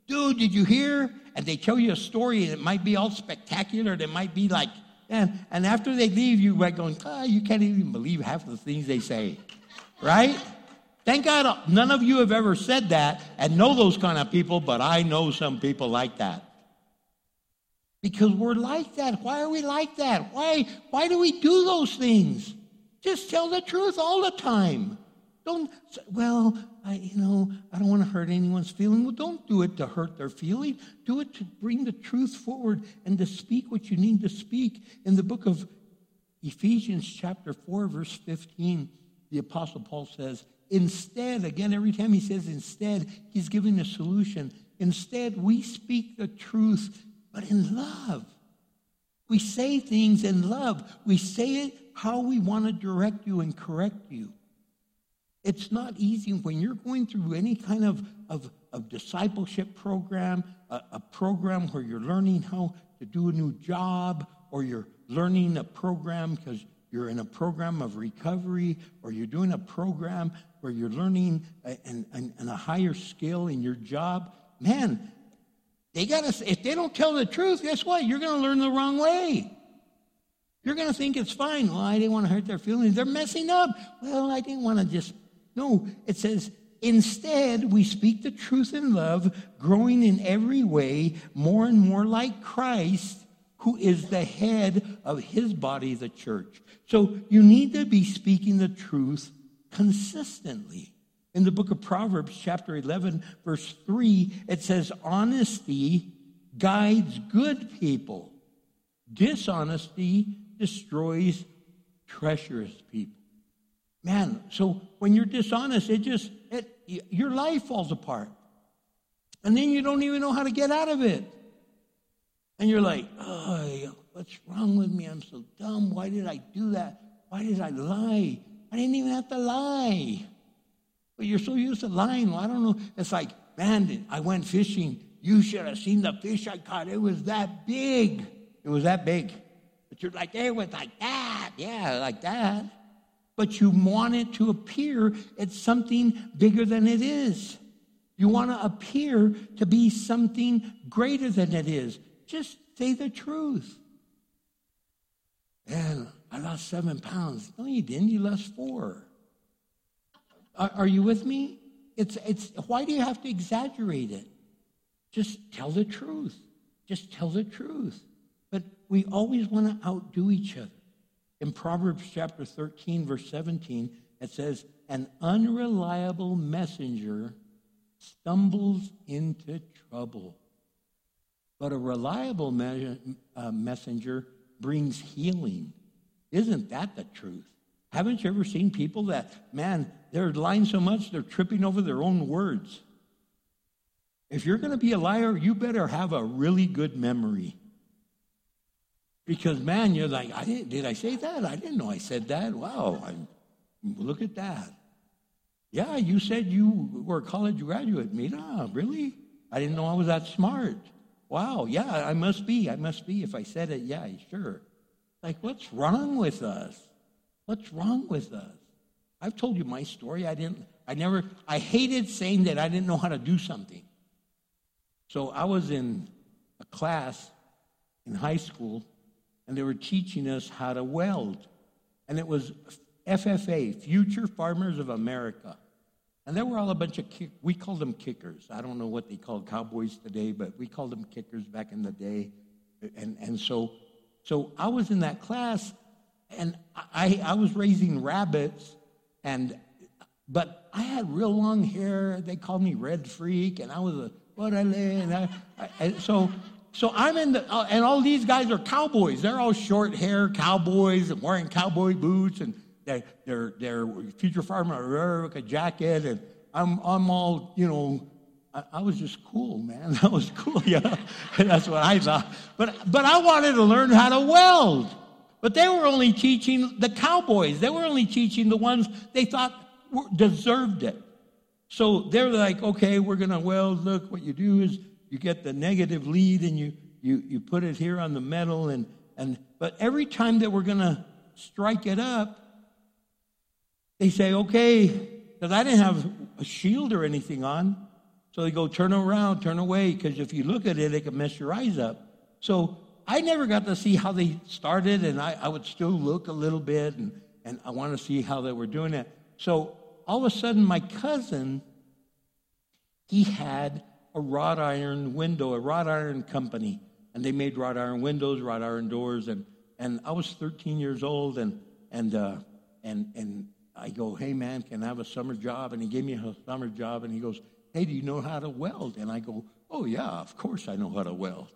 Dude, did you hear? And they tell you a story and it might be all spectacular. It might be like, and, and after they leave, you are going, ah, you can't even believe half the things they say. Right? Thank God none of you have ever said that and know those kind of people, but I know some people like that. Because we're like that. Why are we like that? Why, why do we do those things? Just tell the truth all the time. Don't, well, I, you know, I don't want to hurt anyone's feeling. Well, don't do it to hurt their feeling. Do it to bring the truth forward and to speak what you need to speak. In the book of Ephesians, chapter 4, verse 15, the Apostle Paul says, Instead, again, every time he says instead, he's giving a solution. Instead, we speak the truth, but in love. We say things in love. We say it how we want to direct you and correct you. It's not easy when you're going through any kind of, of, of discipleship program, a, a program where you're learning how to do a new job, or you're learning a program because you're in a program of recovery or you're doing a program where you're learning a, and, and, and a higher skill in your job, man, they gotta, if they don't tell the truth, guess what? You're going to learn the wrong way. You're going to think it's fine. Well, I didn't want to hurt their feelings. They're messing up. Well, I didn't want to just. No, it says, instead, we speak the truth in love, growing in every way more and more like Christ, who is the head of his body, the church. So you need to be speaking the truth consistently. In the book of Proverbs, chapter 11, verse 3, it says, Honesty guides good people, dishonesty destroys treacherous people. Man, so when you're dishonest, it just, it, your life falls apart. And then you don't even know how to get out of it. And you're like, oh, what's wrong with me? I'm so dumb. Why did I do that? Why did I lie? I didn't even have to lie. But you're so used to lying. Well, I don't know. It's like, man, I went fishing. You should have seen the fish I caught. It was that big. It was that big. But you're like, it was like that. Yeah, like that. But you want it to appear it's something bigger than it is. You want to appear to be something greater than it is. Just say the truth. Man, I lost seven pounds. No, you didn't. You lost four. Are, are you with me? It's, it's, why do you have to exaggerate it? Just tell the truth. Just tell the truth. But we always want to outdo each other. In Proverbs chapter 13, verse 17, it says, An unreliable messenger stumbles into trouble, but a reliable me- uh, messenger brings healing. Isn't that the truth? Haven't you ever seen people that, man, they're lying so much they're tripping over their own words? If you're going to be a liar, you better have a really good memory. Because, man, you're like, I didn't, did I say that? I didn't know I said that. Wow, I, look at that. Yeah, you said you were a college graduate. Mira, really? I didn't know I was that smart. Wow, yeah, I must be. I must be. If I said it, yeah, sure. Like, what's wrong with us? What's wrong with us? I've told you my story. I didn't, I never, I hated saying that I didn't know how to do something. So I was in a class in high school, and they were teaching us how to weld. And it was FFA, Future Farmers of America. And they were all a bunch of, kick, we called them kickers. I don't know what they call cowboys today, but we called them kickers back in the day. And, and so, so I was in that class, and I, I was raising rabbits, and but I had real long hair. They called me Red Freak, and I was a what I and I, so so I'm in the uh, and all these guys are cowboys. They're all short hair cowboys and wearing cowboy boots, and they're they're future farmer America jacket, and I'm I'm all you know. I, I was just cool, man. That was cool, yeah. That's what I thought. But but I wanted to learn how to weld. But they were only teaching the cowboys. They were only teaching the ones they thought deserved it. So they're like, okay, we're going to well, Look, what you do is you get the negative lead and you, you, you put it here on the metal. And, and, but every time that we're going to strike it up, they say, okay, because I didn't have a shield or anything on. So they go, turn around, turn away, because if you look at it, it can mess your eyes up. So I never got to see how they started, and I, I would still look a little bit, and, and I want to see how they were doing it. So all of a sudden, my cousin, he had a wrought iron window, a wrought iron company, and they made wrought iron windows, wrought iron doors, and and I was 13 years old, and and uh, and and I go, hey man, can I have a summer job? And he gave me a summer job, and he goes, hey, do you know how to weld? And I go, oh yeah, of course I know how to weld.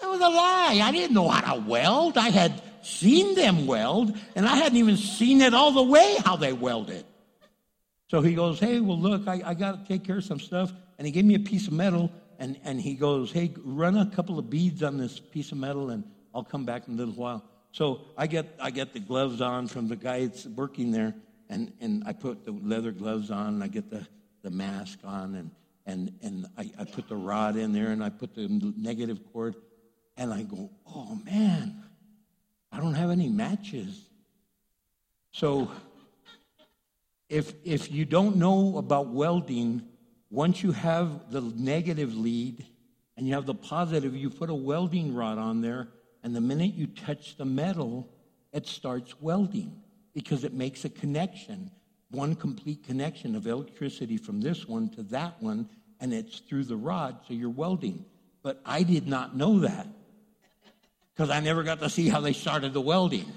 It was a lie. I didn't know how to weld. I had seen them weld, and I hadn't even seen it all the way how they welded. So he goes, Hey, well, look, I, I got to take care of some stuff. And he gave me a piece of metal, and, and he goes, Hey, run a couple of beads on this piece of metal, and I'll come back in a little while. So I get, I get the gloves on from the guy that's working there, and, and I put the leather gloves on, and I get the, the mask on, and, and, and I, I put the rod in there, and I put the negative cord, and I go, oh man, I don't have any matches. So if if you don't know about welding, once you have the negative lead and you have the positive, you put a welding rod on there, and the minute you touch the metal, it starts welding because it makes a connection, one complete connection of electricity from this one to that one, and it's through the rod, so you're welding. But I did not know that because I never got to see how they started the welding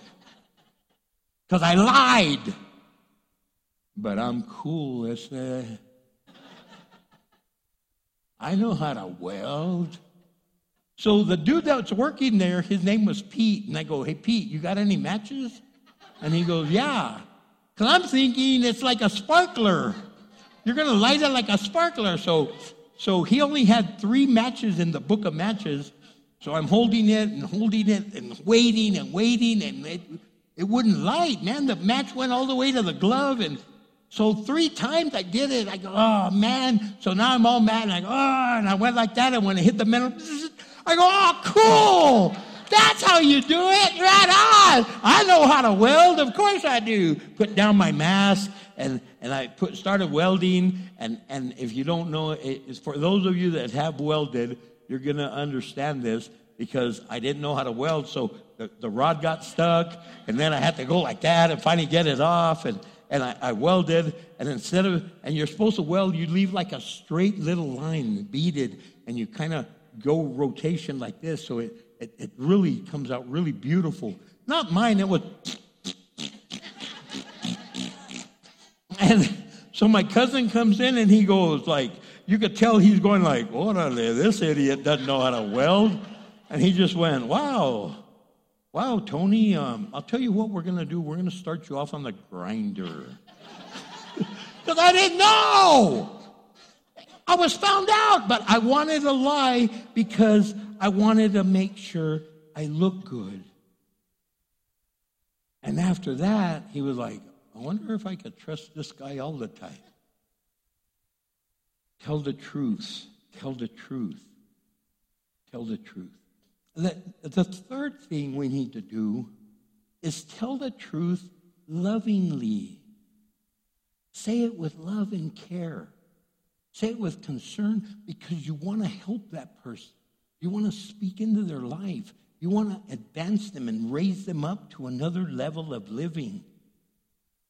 because I lied. But I'm cool as I know how to weld. So the dude that's working there, his name was Pete, and I go, "Hey Pete, you got any matches?" And he goes, "Yeah." Cause I'm thinking it's like a sparkler. You're gonna light it like a sparkler. So, so he only had three matches in the book of matches. So I'm holding it and holding it and waiting and waiting, and it, it wouldn't light, man. The match went all the way to the glove, and so three times I did it. I go, oh man. So now I'm all mad, and I go, oh, and I went like that, and when it hit the metal, I go, oh, cool. That's how you do it. Right on. I know how to weld. Of course I do. Put down my mask and, and I put, started welding. And, and if you don't know, it, for those of you that have welded, you're going to understand this because I didn't know how to weld. So the, the rod got stuck and then I had to go like that and finally get it off. And, and I, I welded. And instead of, and you're supposed to weld, you leave like a straight little line beaded and you kind of go rotation like this. So it, it, it really comes out really beautiful. Not mine, it was. And so my cousin comes in and he goes like, you could tell he's going like, they? This idiot doesn't know how to weld. And he just went, wow, wow, Tony, um, I'll tell you what we're going to do. We're going to start you off on the grinder. Because I didn't know. I was found out, but I wanted to lie because I wanted to make sure I looked good. And after that, he was like, I wonder if I could trust this guy all the time. Tell the truth. Tell the truth. Tell the truth. The, third thing we need to do is tell the truth lovingly. Say it with love and care. Say it with concern because you want to help that person. You want to speak into their life. You want to advance them and raise them up to another level of living,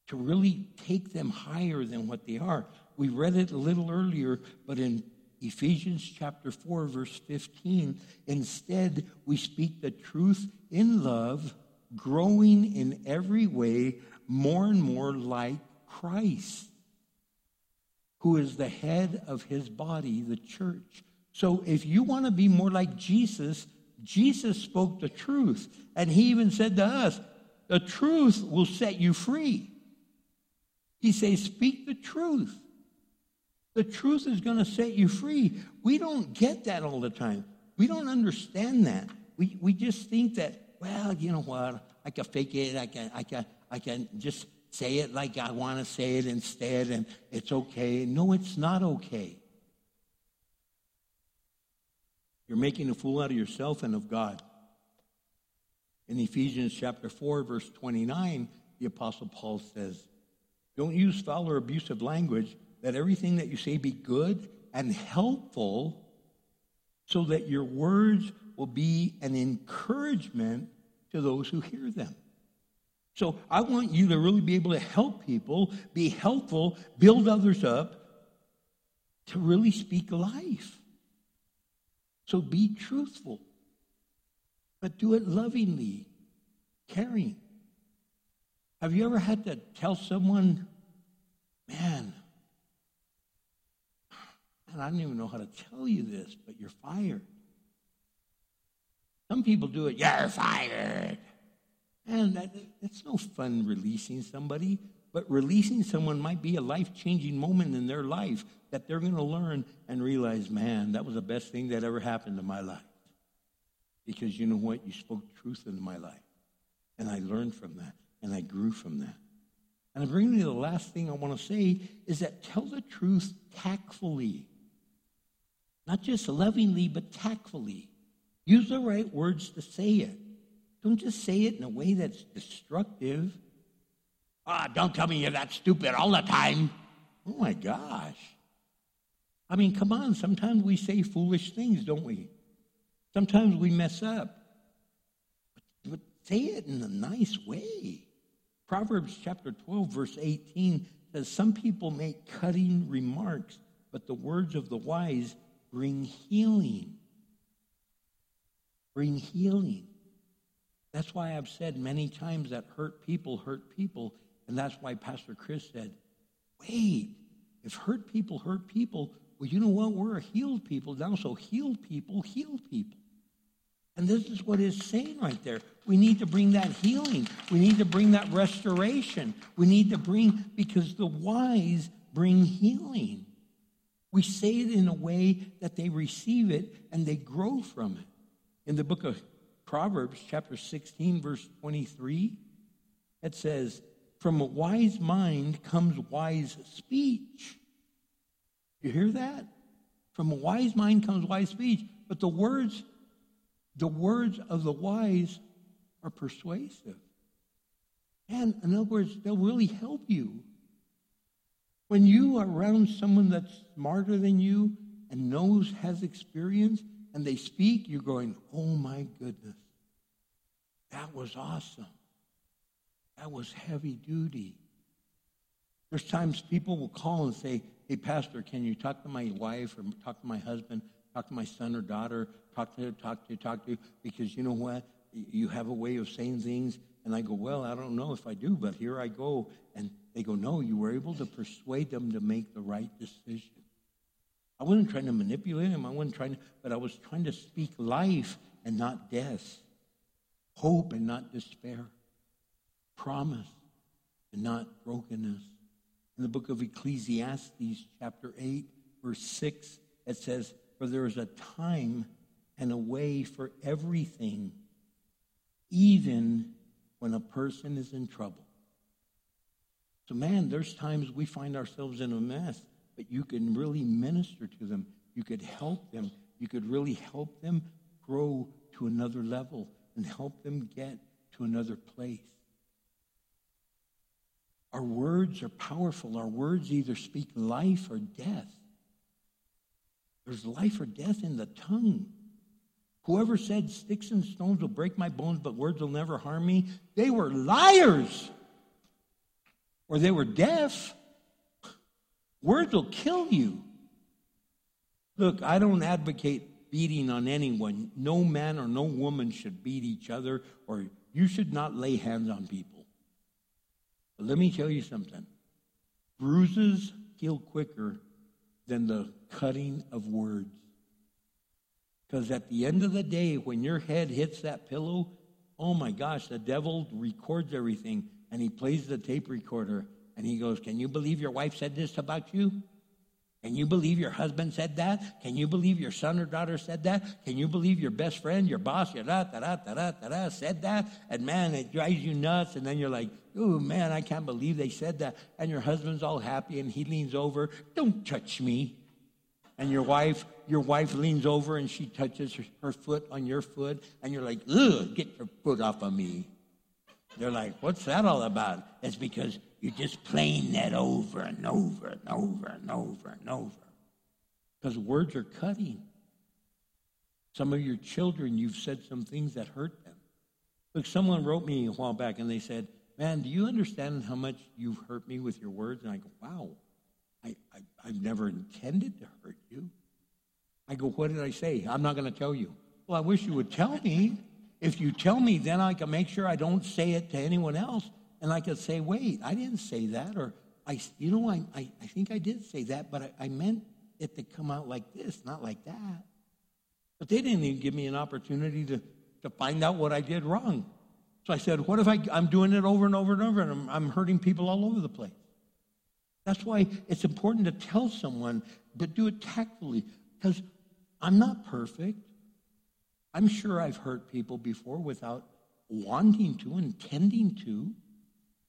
to really take them higher than what they are. We read it a little earlier, but in Ephesians chapter 4, verse 15, instead we speak the truth in love, growing in every way more and more like Christ who is the head of his body, the church. So if you want to be more like Jesus, Jesus spoke the truth. And he even said to us, the truth will set you free. He says, speak the truth. The truth is going to set you free. We don't get that all the time. We don't understand that. We, we just think that, well, you know what? I can fake it. I can, I can, I can just say it like I want to say it instead, and it's okay. No, it's not okay. You're making a fool out of yourself and of God. In Ephesians chapter 4, verse 29, the Apostle Paul says, Don't use foul or abusive language, that everything that you say be good and helpful, so that your words will be an encouragement to those who hear them. So I want you to really be able to help people, be helpful, build others up, to really speak life. So be truthful, but do it lovingly, caring. Have you ever had to tell someone, man, I don't even know how to tell you this, but you're fired? Some people do it, you're fired. And that, it's no fun releasing somebody, but releasing someone might be a life changing moment in their life that they're going to learn and realize, man, that was the best thing that ever happened to my life. Because you know what? You spoke truth into my life. And I learned from that, and I grew from that. And I bring you the last thing I want to say is that tell the truth tactfully. Not just lovingly, but tactfully. Use the right words to say it. Don't just say it in a way that's destructive. Ah, don't tell me you're that stupid all the time. Oh my gosh. I mean, come on. Sometimes we say foolish things, don't we? Sometimes we mess up. But, but say it in a nice way. Proverbs chapter 12, verse 18 says, Some people make cutting remarks, but the words of the wise bring healing. Bring healing. That's why I've said many times that hurt people hurt people. And that's why Pastor Chris said, wait, if hurt people hurt people, well, you know what? We're a healed people now, so healed people heal people. And this is what it's saying right there. We need to bring that healing. We need to bring that restoration. We need to bring, because the wise bring healing. We say it in a way that they receive it and they grow from it. In the book of Proverbs, chapter 16, verse 23, it says, From a wise mind comes wise speech. You hear that? From a wise mind comes wise speech. But the words, the words of the wise are persuasive. And in other words, they'll really help you. When you are around someone that's smarter than you and knows, has experience, and they speak, you're going, oh my goodness, that was awesome. That was heavy duty. There's times people will call and say, hey, Pastor, can you talk to my wife or talk to my husband, talk to my son or daughter, talk to, talk to, talk to, because you know what? You have a way of saying things. And I go, well, I don't know if I do, but here I go. And they go, no, you were able to persuade them to make the right decision. I wasn't trying to manipulate him. I wasn't trying to, but I was trying to speak life and not death, hope and not despair, promise and not brokenness. In the book of Ecclesiastes, chapter 8, verse 6, it says, For there is a time and a way for everything, even when a person is in trouble. So, man, there's times we find ourselves in a mess, but you can really minister to them. You could help them. You could really help them grow to another level and help them get to another place. Our words are powerful. Our words either speak life or death. There's life or death in the tongue. Whoever said sticks and stones will break my bones, but words will never harm me, they were liars. Or they were deaf. Words will kill you. Look, I don't advocate beating on anyone. No man or no woman should beat each other, or you should not lay hands on people. But let me tell you something bruises heal quicker than the cutting of words. Because at the end of the day, when your head hits that pillow, oh my gosh, the devil records everything and he plays the tape recorder and he goes, Can you believe your wife said this about you? Can you believe your husband said that? Can you believe your son or daughter said that? Can you believe your best friend, your boss, your da da da da da da said that? And man, it drives you nuts. And then you're like, oh man, I can't believe they said that. And your husband's all happy and he leans over, don't touch me. And your wife, your wife leans over and she touches her, her foot on your foot, and you're like, ugh, get your foot off of me. They're like, what's that all about? It's because you're just playing that over and over and over and over and over. Because words are cutting. Some of your children, you've said some things that hurt them. Look, someone wrote me a while back and they said, Man, do you understand how much you've hurt me with your words? And I go, Wow, I, I, I've never intended to hurt you. I go, What did I say? I'm not going to tell you. Well, I wish you would tell me. If you tell me, then I can make sure I don't say it to anyone else. And I could say, Wait, I didn't say that. Or, I, you know, I, I, I think I did say that, but I, I meant it to come out like this, not like that. But they didn't even give me an opportunity to, to find out what I did wrong. So I said, What if I, I'm doing it over and over and over and I'm, I'm hurting people all over the place? That's why it's important to tell someone, but do it tactfully, because I'm not perfect. I'm sure I've hurt people before without wanting to, intending to,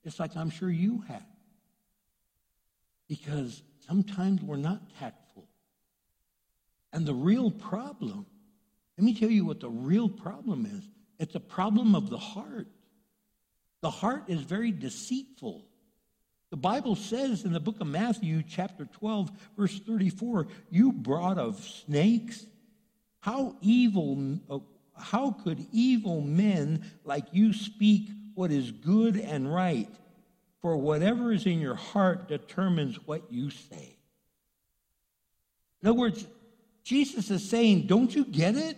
just like I'm sure you have. Because sometimes we're not tactful. And the real problem, let me tell you what the real problem is it's a problem of the heart. The heart is very deceitful. The Bible says in the book of Matthew, chapter 12, verse 34, you brought of snakes. How evil, uh, how could evil men like you speak what is good and right? For whatever is in your heart determines what you say. In other words, Jesus is saying, Don't you get it?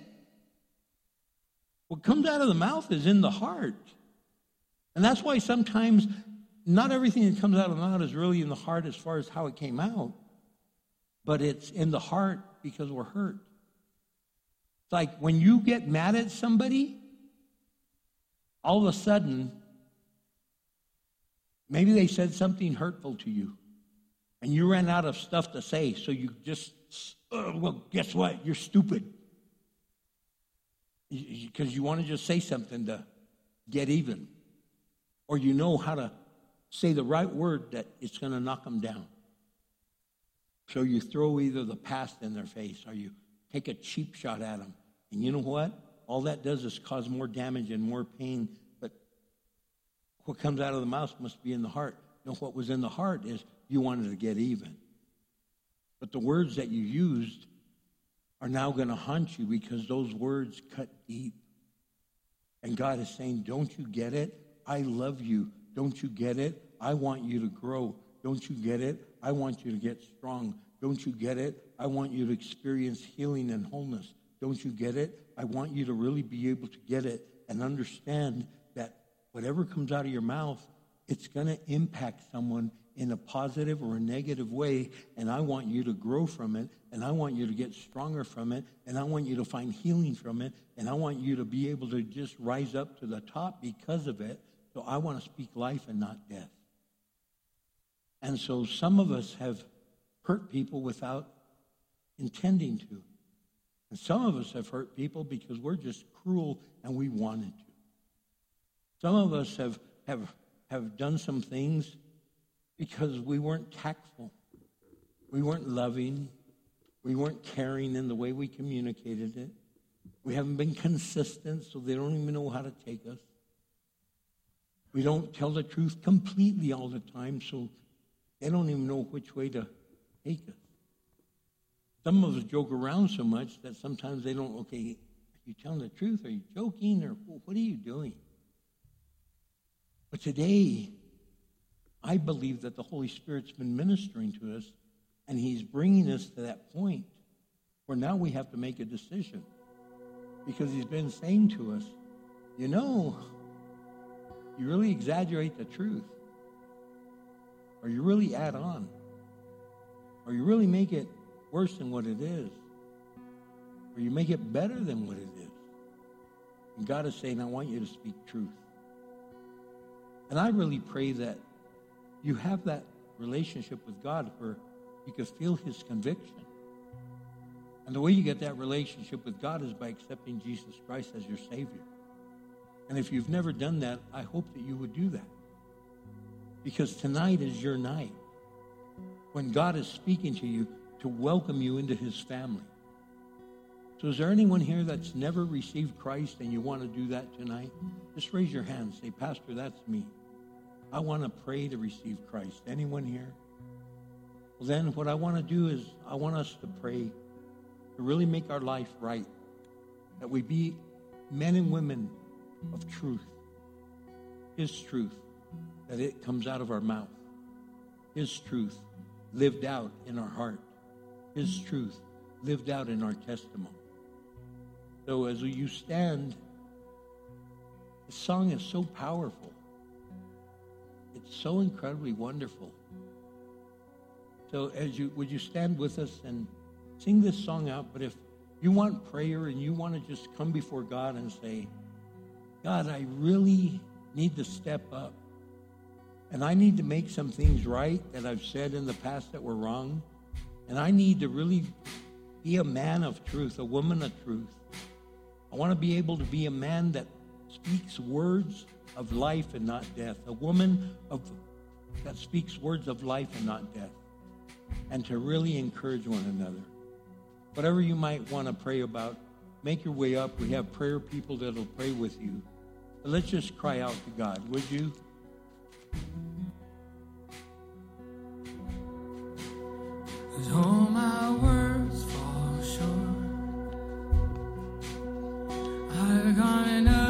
What comes out of the mouth is in the heart. And that's why sometimes not everything that comes out of the mouth is really in the heart as far as how it came out, but it's in the heart because we're hurt. It's like when you get mad at somebody, all of a sudden, maybe they said something hurtful to you, and you ran out of stuff to say, so you just, uh, well, guess what? You're stupid. Because you want to just say something to get even, or you know how to say the right word that it's going to knock them down. So you throw either the past in their face or you take a cheap shot at them. And you know what? All that does is cause more damage and more pain. But what comes out of the mouth must be in the heart. Know, what was in the heart is you wanted to get even. But the words that you used are now going to haunt you because those words cut deep. And God is saying, Don't you get it? I love you. Don't you get it? I want you to grow. Don't you get it? I want you to get strong. Don't you get it? I want you to experience healing and wholeness. Don't you get it? I want you to really be able to get it and understand that whatever comes out of your mouth, it's going to impact someone in a positive or a negative way. And I want you to grow from it. And I want you to get stronger from it. And I want you to find healing from it. And I want you to be able to just rise up to the top because of it. So I want to speak life and not death. And so some of us have hurt people without intending to. And some of us have hurt people because we're just cruel and we wanted to. Some of us have, have, have done some things because we weren't tactful. We weren't loving. We weren't caring in the way we communicated it. We haven't been consistent, so they don't even know how to take us. We don't tell the truth completely all the time, so they don't even know which way to take us. Some of us joke around so much that sometimes they don't, okay, are you telling the truth? Are you joking? Or what are you doing? But today, I believe that the Holy Spirit's been ministering to us, and He's bringing us to that point where now we have to make a decision. Because He's been saying to us, you know, you really exaggerate the truth, or you really add on, or you really make it worse than what it is, or you make it better than what it is. And God is saying, I want you to speak truth. And I really pray that you have that relationship with God where you can feel his conviction. And the way you get that relationship with God is by accepting Jesus Christ as your Savior. And if you've never done that, I hope that you would do that. Because tonight is your night when God is speaking to you to welcome you into his family. So, is there anyone here that's never received Christ and you want to do that tonight? Just raise your hand. Say, Pastor, that's me. I want to pray to receive Christ. Anyone here? Well, then, what I want to do is I want us to pray to really make our life right, that we be men and women of truth, His truth, that it comes out of our mouth, His truth lived out in our heart, His truth lived out in our testimony. So as you stand, the song is so powerful. It's so incredibly wonderful. So as you would you stand with us and sing this song out, but if you want prayer and you want to just come before God and say, God, I really need to step up. And I need to make some things right that I've said in the past that were wrong. And I need to really be a man of truth, a woman of truth. I want to be able to be a man that speaks words of life and not death, a woman of, that speaks words of life and not death, and to really encourage one another. Whatever you might want to pray about, make your way up. We have prayer people that'll pray with you. Let's just cry out to God, would you? I've enough.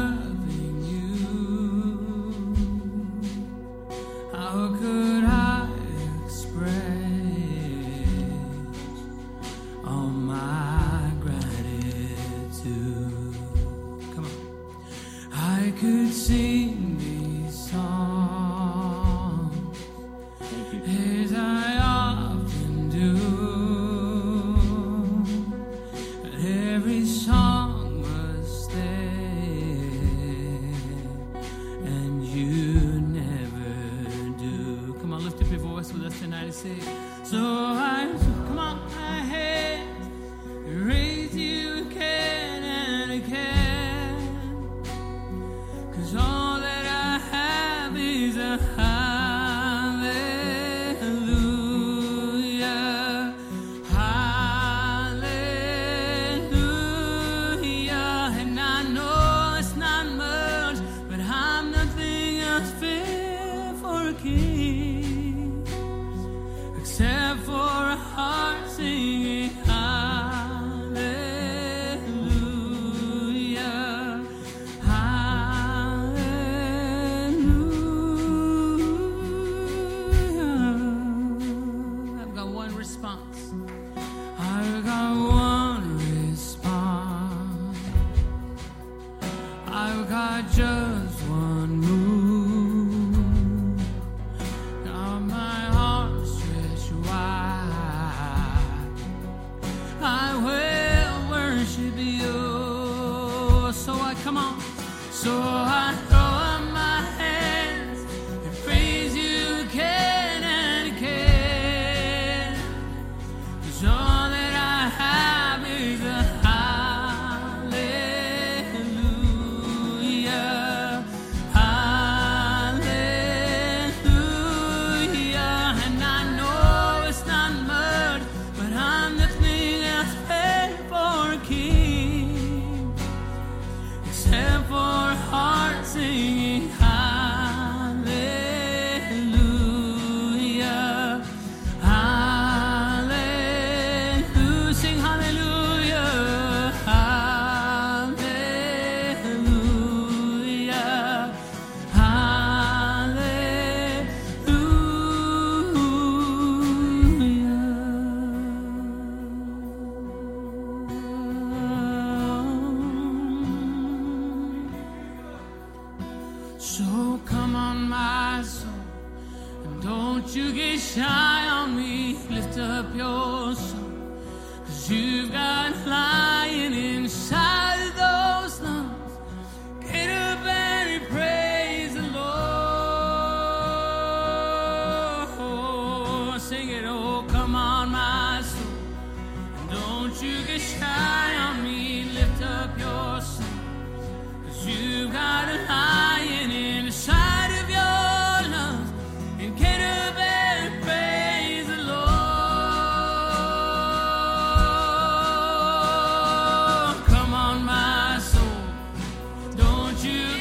You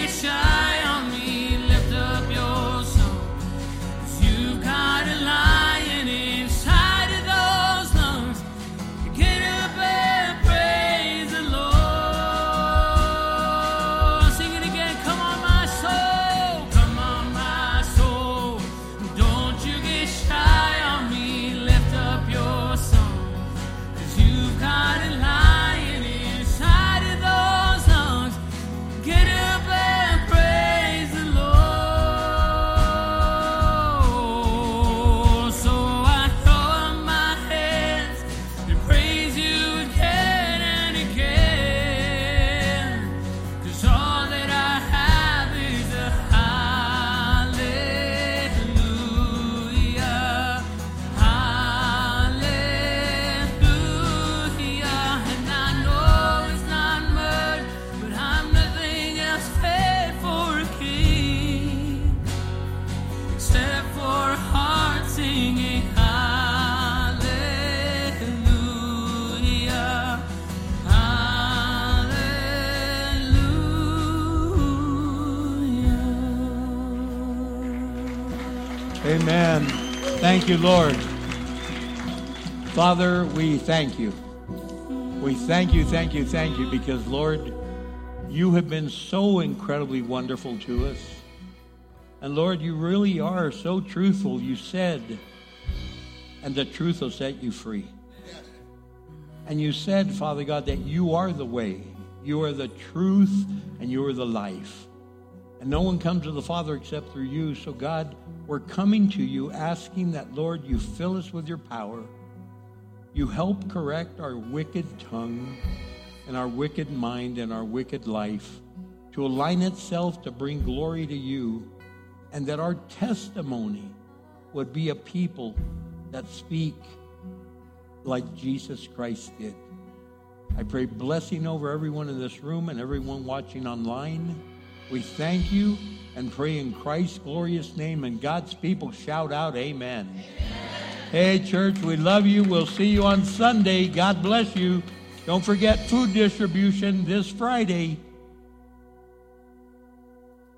Lord. Father, we thank you. We thank you, thank you, thank you, because, Lord, you have been so incredibly wonderful to us. And Lord, you really are so truthful. You said, and the truth will set you free. And you said, Father God, that you are the way, you are the truth, and you are the life. And no one comes to the Father except through you. So, God, we're coming to you asking that, Lord, you fill us with your power. You help correct our wicked tongue and our wicked mind and our wicked life to align itself to bring glory to you, and that our testimony would be a people that speak like Jesus Christ did. I pray blessing over everyone in this room and everyone watching online. We thank you and pray in Christ's glorious name, and God's people shout out, Amen. Hey, church, we love you. We'll see you on Sunday. God bless you. Don't forget food distribution this Friday.